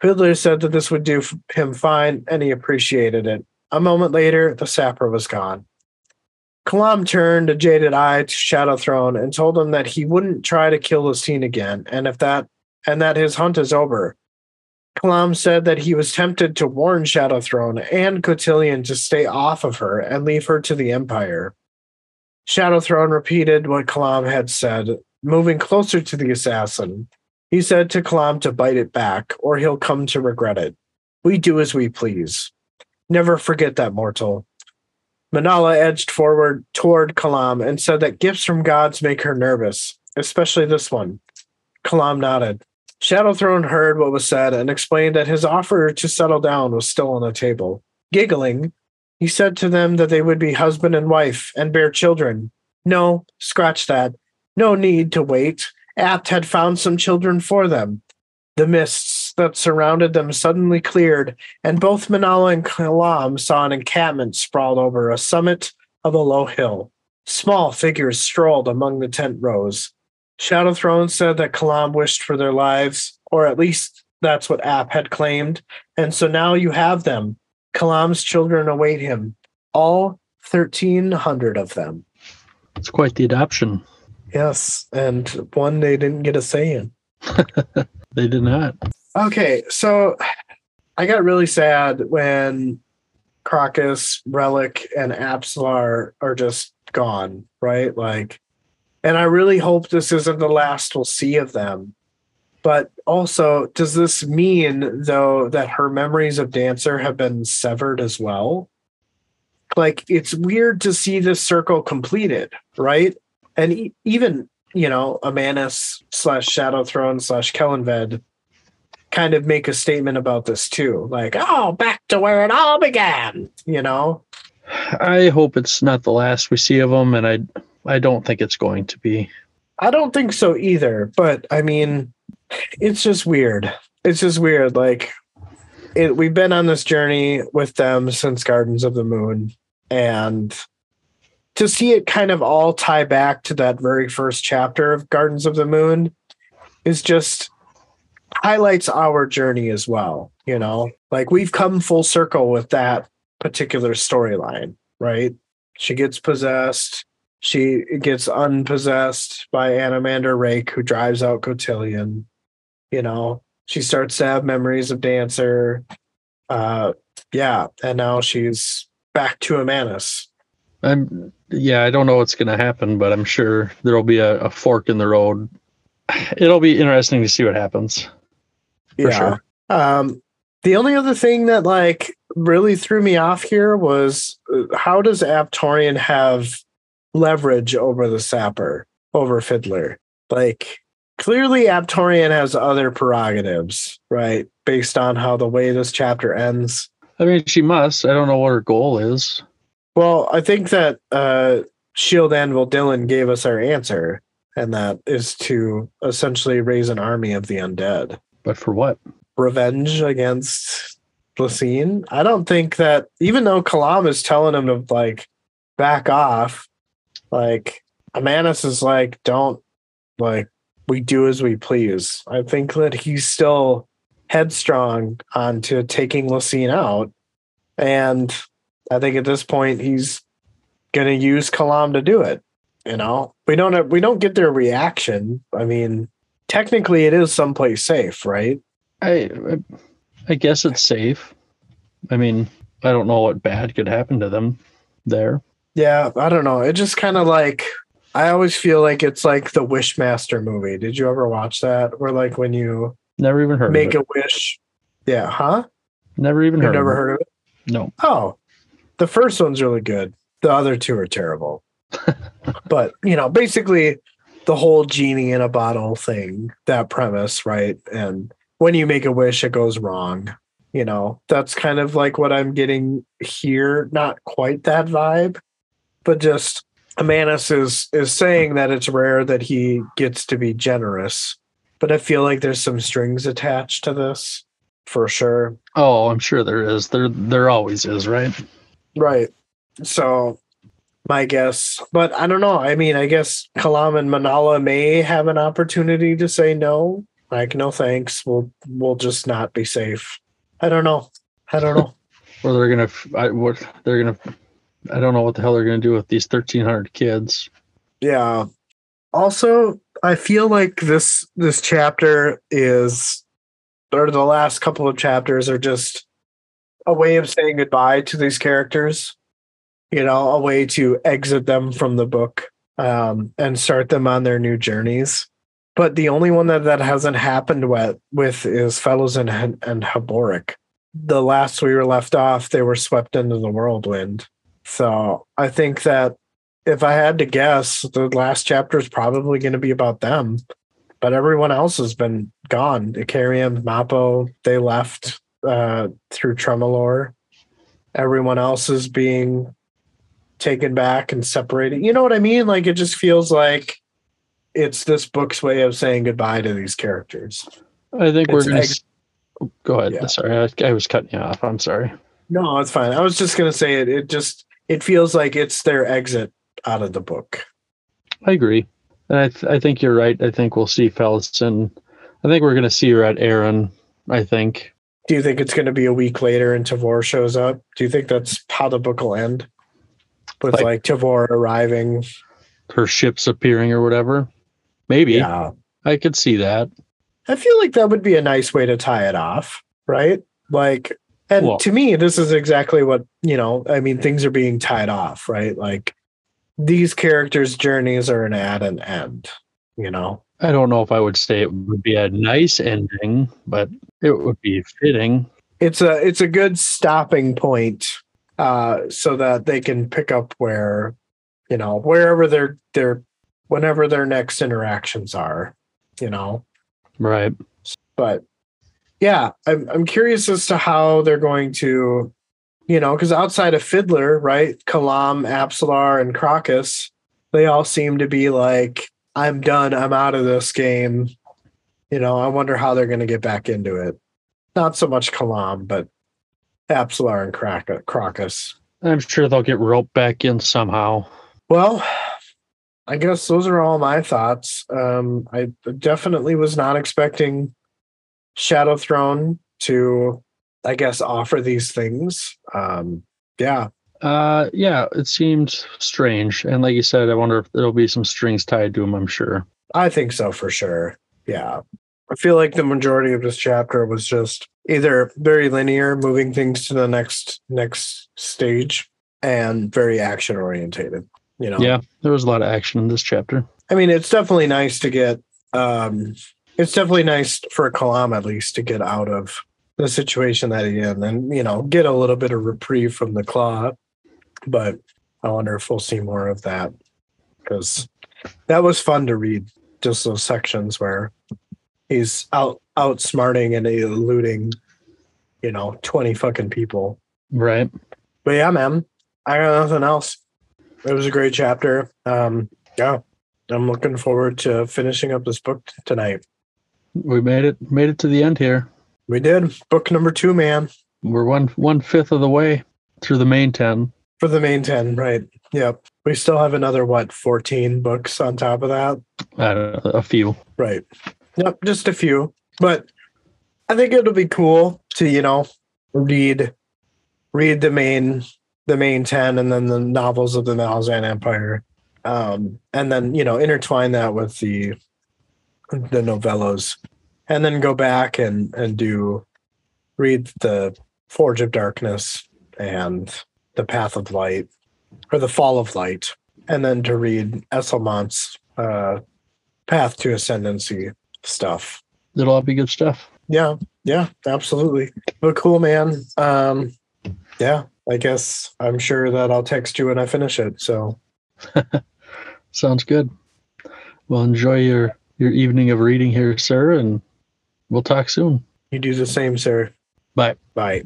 Fiddler said that this would do him fine, and he appreciated it. A moment later, the sapper was gone. Kalam turned a jaded eye to Shadow Throne and told him that he wouldn't try to kill Laseen again, and if that and that his hunt is over. Kalam said that he was tempted to warn Shadow Throne and Cotillion to stay off of her and leave her to the Empire. Shadow Throne repeated what Kalam had said, moving closer to the assassin. He said to Kalam to bite it back, or he'll come to regret it. We do as we please. Never forget that, mortal. Minala edged forward toward Kalam and said that gifts from gods make her nervous, especially this one. Kalam nodded. Shadow Throne heard what was said and explained that his offer to settle down was still on the table. Giggling, he said to them that they would be husband and wife and bear children. No, scratch that. No need to wait. Apt had found some children for them. The mists that surrounded them suddenly cleared, and both Minala and Kalam saw an encampment sprawled over a summit of a low hill. Small figures strolled among the tent rows. Shadow Throne said that Kalam wished for their lives, or at least that's what Apt had claimed. And so now you have them. Kalam's children await him, all 1,300 of them. It's quite the adoption. Yes, and one they didn't get a say in. they did not. Okay, so I got really sad when Crocus, Rellock, and Apsalar are just gone, right? Like, and I really hope this isn't the last we'll see of them. But also, does this mean, though, that her memories of Dancer have been severed as well? Like, it's weird to see this circle completed, right? And e- even, you know, Ammanas slash Shadow Throne slash Kellanved kind of make a statement about this too. Like, oh, back to where it all began, you know? I hope it's not the last we see of them, and I I don't think it's going to be. I don't think so either. But I mean, it's just weird. It's just weird. Like, it, we've been on this journey with them since Gardens of the Moon, and to see it kind of all tie back to that very first chapter of Gardens of the Moon is just highlights our journey as well. You know, like we've come full circle with that particular storyline, right? She gets possessed she gets unpossessed by Anomander Rake, who drives out Cotillion. You know, she starts to have memories of Dancer. Uh, yeah, and now she's back to Ammanas. I'm yeah, I don't know what's going to happen, but I'm sure there'll be a, a, fork in the road. It'll be interesting to see what happens. For yeah. Sure. Um, the only other thing that like really threw me off here was uh, how does Aptorian have leverage over the sapper, over Fiddler. Like clearly Aptorian has other prerogatives, right? Based on how the way this chapter ends. I mean, she must. I don't know what her goal is. Well, I think that uh, Shield Anvil Dylan gave us our answer, and that is to essentially raise an army of the undead. But for what? Revenge against Laseen. I don't think that even though Kalam is telling him to like back off, like Ammanas is like, don't like we do as we please. I think that he's still headstrong onto taking Laseen out. And I think at this point he's gonna use Kalam to do it. You know, we don't we don't get their reaction. I mean, technically it is someplace safe, right? I I guess it's safe. I mean, I don't know what bad could happen to them there. Yeah, I don't know. It just kind of like I always feel like it's like the Wishmaster movie. Did you ever watch that? Where like when you never even heard make a wish. Yeah, huh? Never even You've heard. Never of heard of it. No. Oh, the first one's really good. The other two are terrible. but you know, basically, the whole genie in a bottle thing, that premise, right? And when you make a wish, it goes wrong. You know, that's kind of like what I'm getting here. Not quite that vibe, but just Ammanas is is saying that it's rare that he gets to be generous, but I feel like there's some strings attached to this for sure. Oh, I'm sure there is. There there always is, right? Right. So my guess. But I don't know. I mean, I guess Kalam and Manala may have an opportunity to say no. Like, no thanks. We'll we'll just not be safe. I don't know. I don't know. Or they're gonna, I, what they're gonna, I don't know what the hell they're gonna do with these thirteen hundred kids. yeah. Also, I feel like this this chapter is or the last couple of chapters are just a way of saying goodbye to these characters. You know, a way to exit them from the book um, and start them on their new journeys. But the only one that that hasn't happened with, with is Felisin and and Heboric. The last we were left off, they were swept into the whirlwind. So I think that if I had to guess, the last chapter is probably going to be about them. But everyone else has been gone. Icarium, Mappo, they left uh, through Tremorlor. Everyone else is being taken back and separated. You know what I mean? Like it just feels like it's this book's way of saying goodbye to these characters. I think we're gonna. ex- Go ahead. Yeah. Sorry, I, I was cutting you off. I'm sorry. No, it's fine. I was just gonna say it. It just it feels like it's their exit out of the book. I agree. And I, th- I think you're right. I think we'll see Felisin. I think we're going to see her at Aren. I think. Do you think it's going to be a week later and Tavore shows up? Do you think that's how the book will end? With Like- like, Tavore arriving? Her ship's appearing or whatever. Maybe. Yeah. I could see that. I feel like that would be a nice way to tie it off, right? Like, and Well- to me, this is exactly what, you know, I mean, things are being tied off, right? Like, these characters' journeys are an at and end, you know? I don't know if I would say it would be a nice ending, but it would be fitting. It's a it's a good stopping point uh so that they can pick up where you know wherever their their whenever their next interactions are you know Right. but yeah i'm i'm curious as to how they're going to you know because outside of fiddler right kalam apsalar and crocus they all seem to be like i'm done i'm out of this game you know i wonder how they're going to get back into it not so much kalam but apsalar and Croc- crocus I'm sure they'll get roped back in somehow. well i guess those are all my thoughts um i definitely was not expecting shadow throne to i guess offer these things um yeah Uh, yeah, it seemed strange. And like you said, I wonder if there'll be some strings tied to them, I'm sure. i think so for sure yeah i feel like the majority of this chapter was just either very linear moving things to the next next stage and very action orientated you know Yeah, there was a lot of action in this chapter. I mean, it's definitely nice to get. Um, it's definitely nice for Kalam at least to get out of the situation that he in, and you know, get a little bit of reprieve from the claw. But I wonder if we'll see more of that because that was fun to read. Just those sections where he's out outsmarting and eluding, you know, twenty fucking people. Right. But yeah, man, I got nothing else. It was a great chapter. Um, yeah, I'm looking forward to finishing up this book tonight. We made it made it to the end here. We did book number two, man, We're one one fifth of the way through the main ten. For the main ten. Right. Yep. We still have another what, 14 books on top of that. I a few. Right. Yep. Just a few, but I think it'll be cool to you know read read the main the main 10 and then the novels of the Malazan Empire. Um, and then, you know, intertwine that with the the novellas and then go back and and do read the Forge of Darkness and the Path of Light or the Fall of Light, and then to read Esslemont's uh, Path to Ascendancy stuff. It'll all be good stuff. Yeah, yeah, absolutely. But cool, man. Um, yeah, I guess I'm sure that I'll text you when I finish it. So Sounds good. Well, enjoy your your evening of reading here, sir, and we'll talk soon. you do the same, sir. Bye. Bye.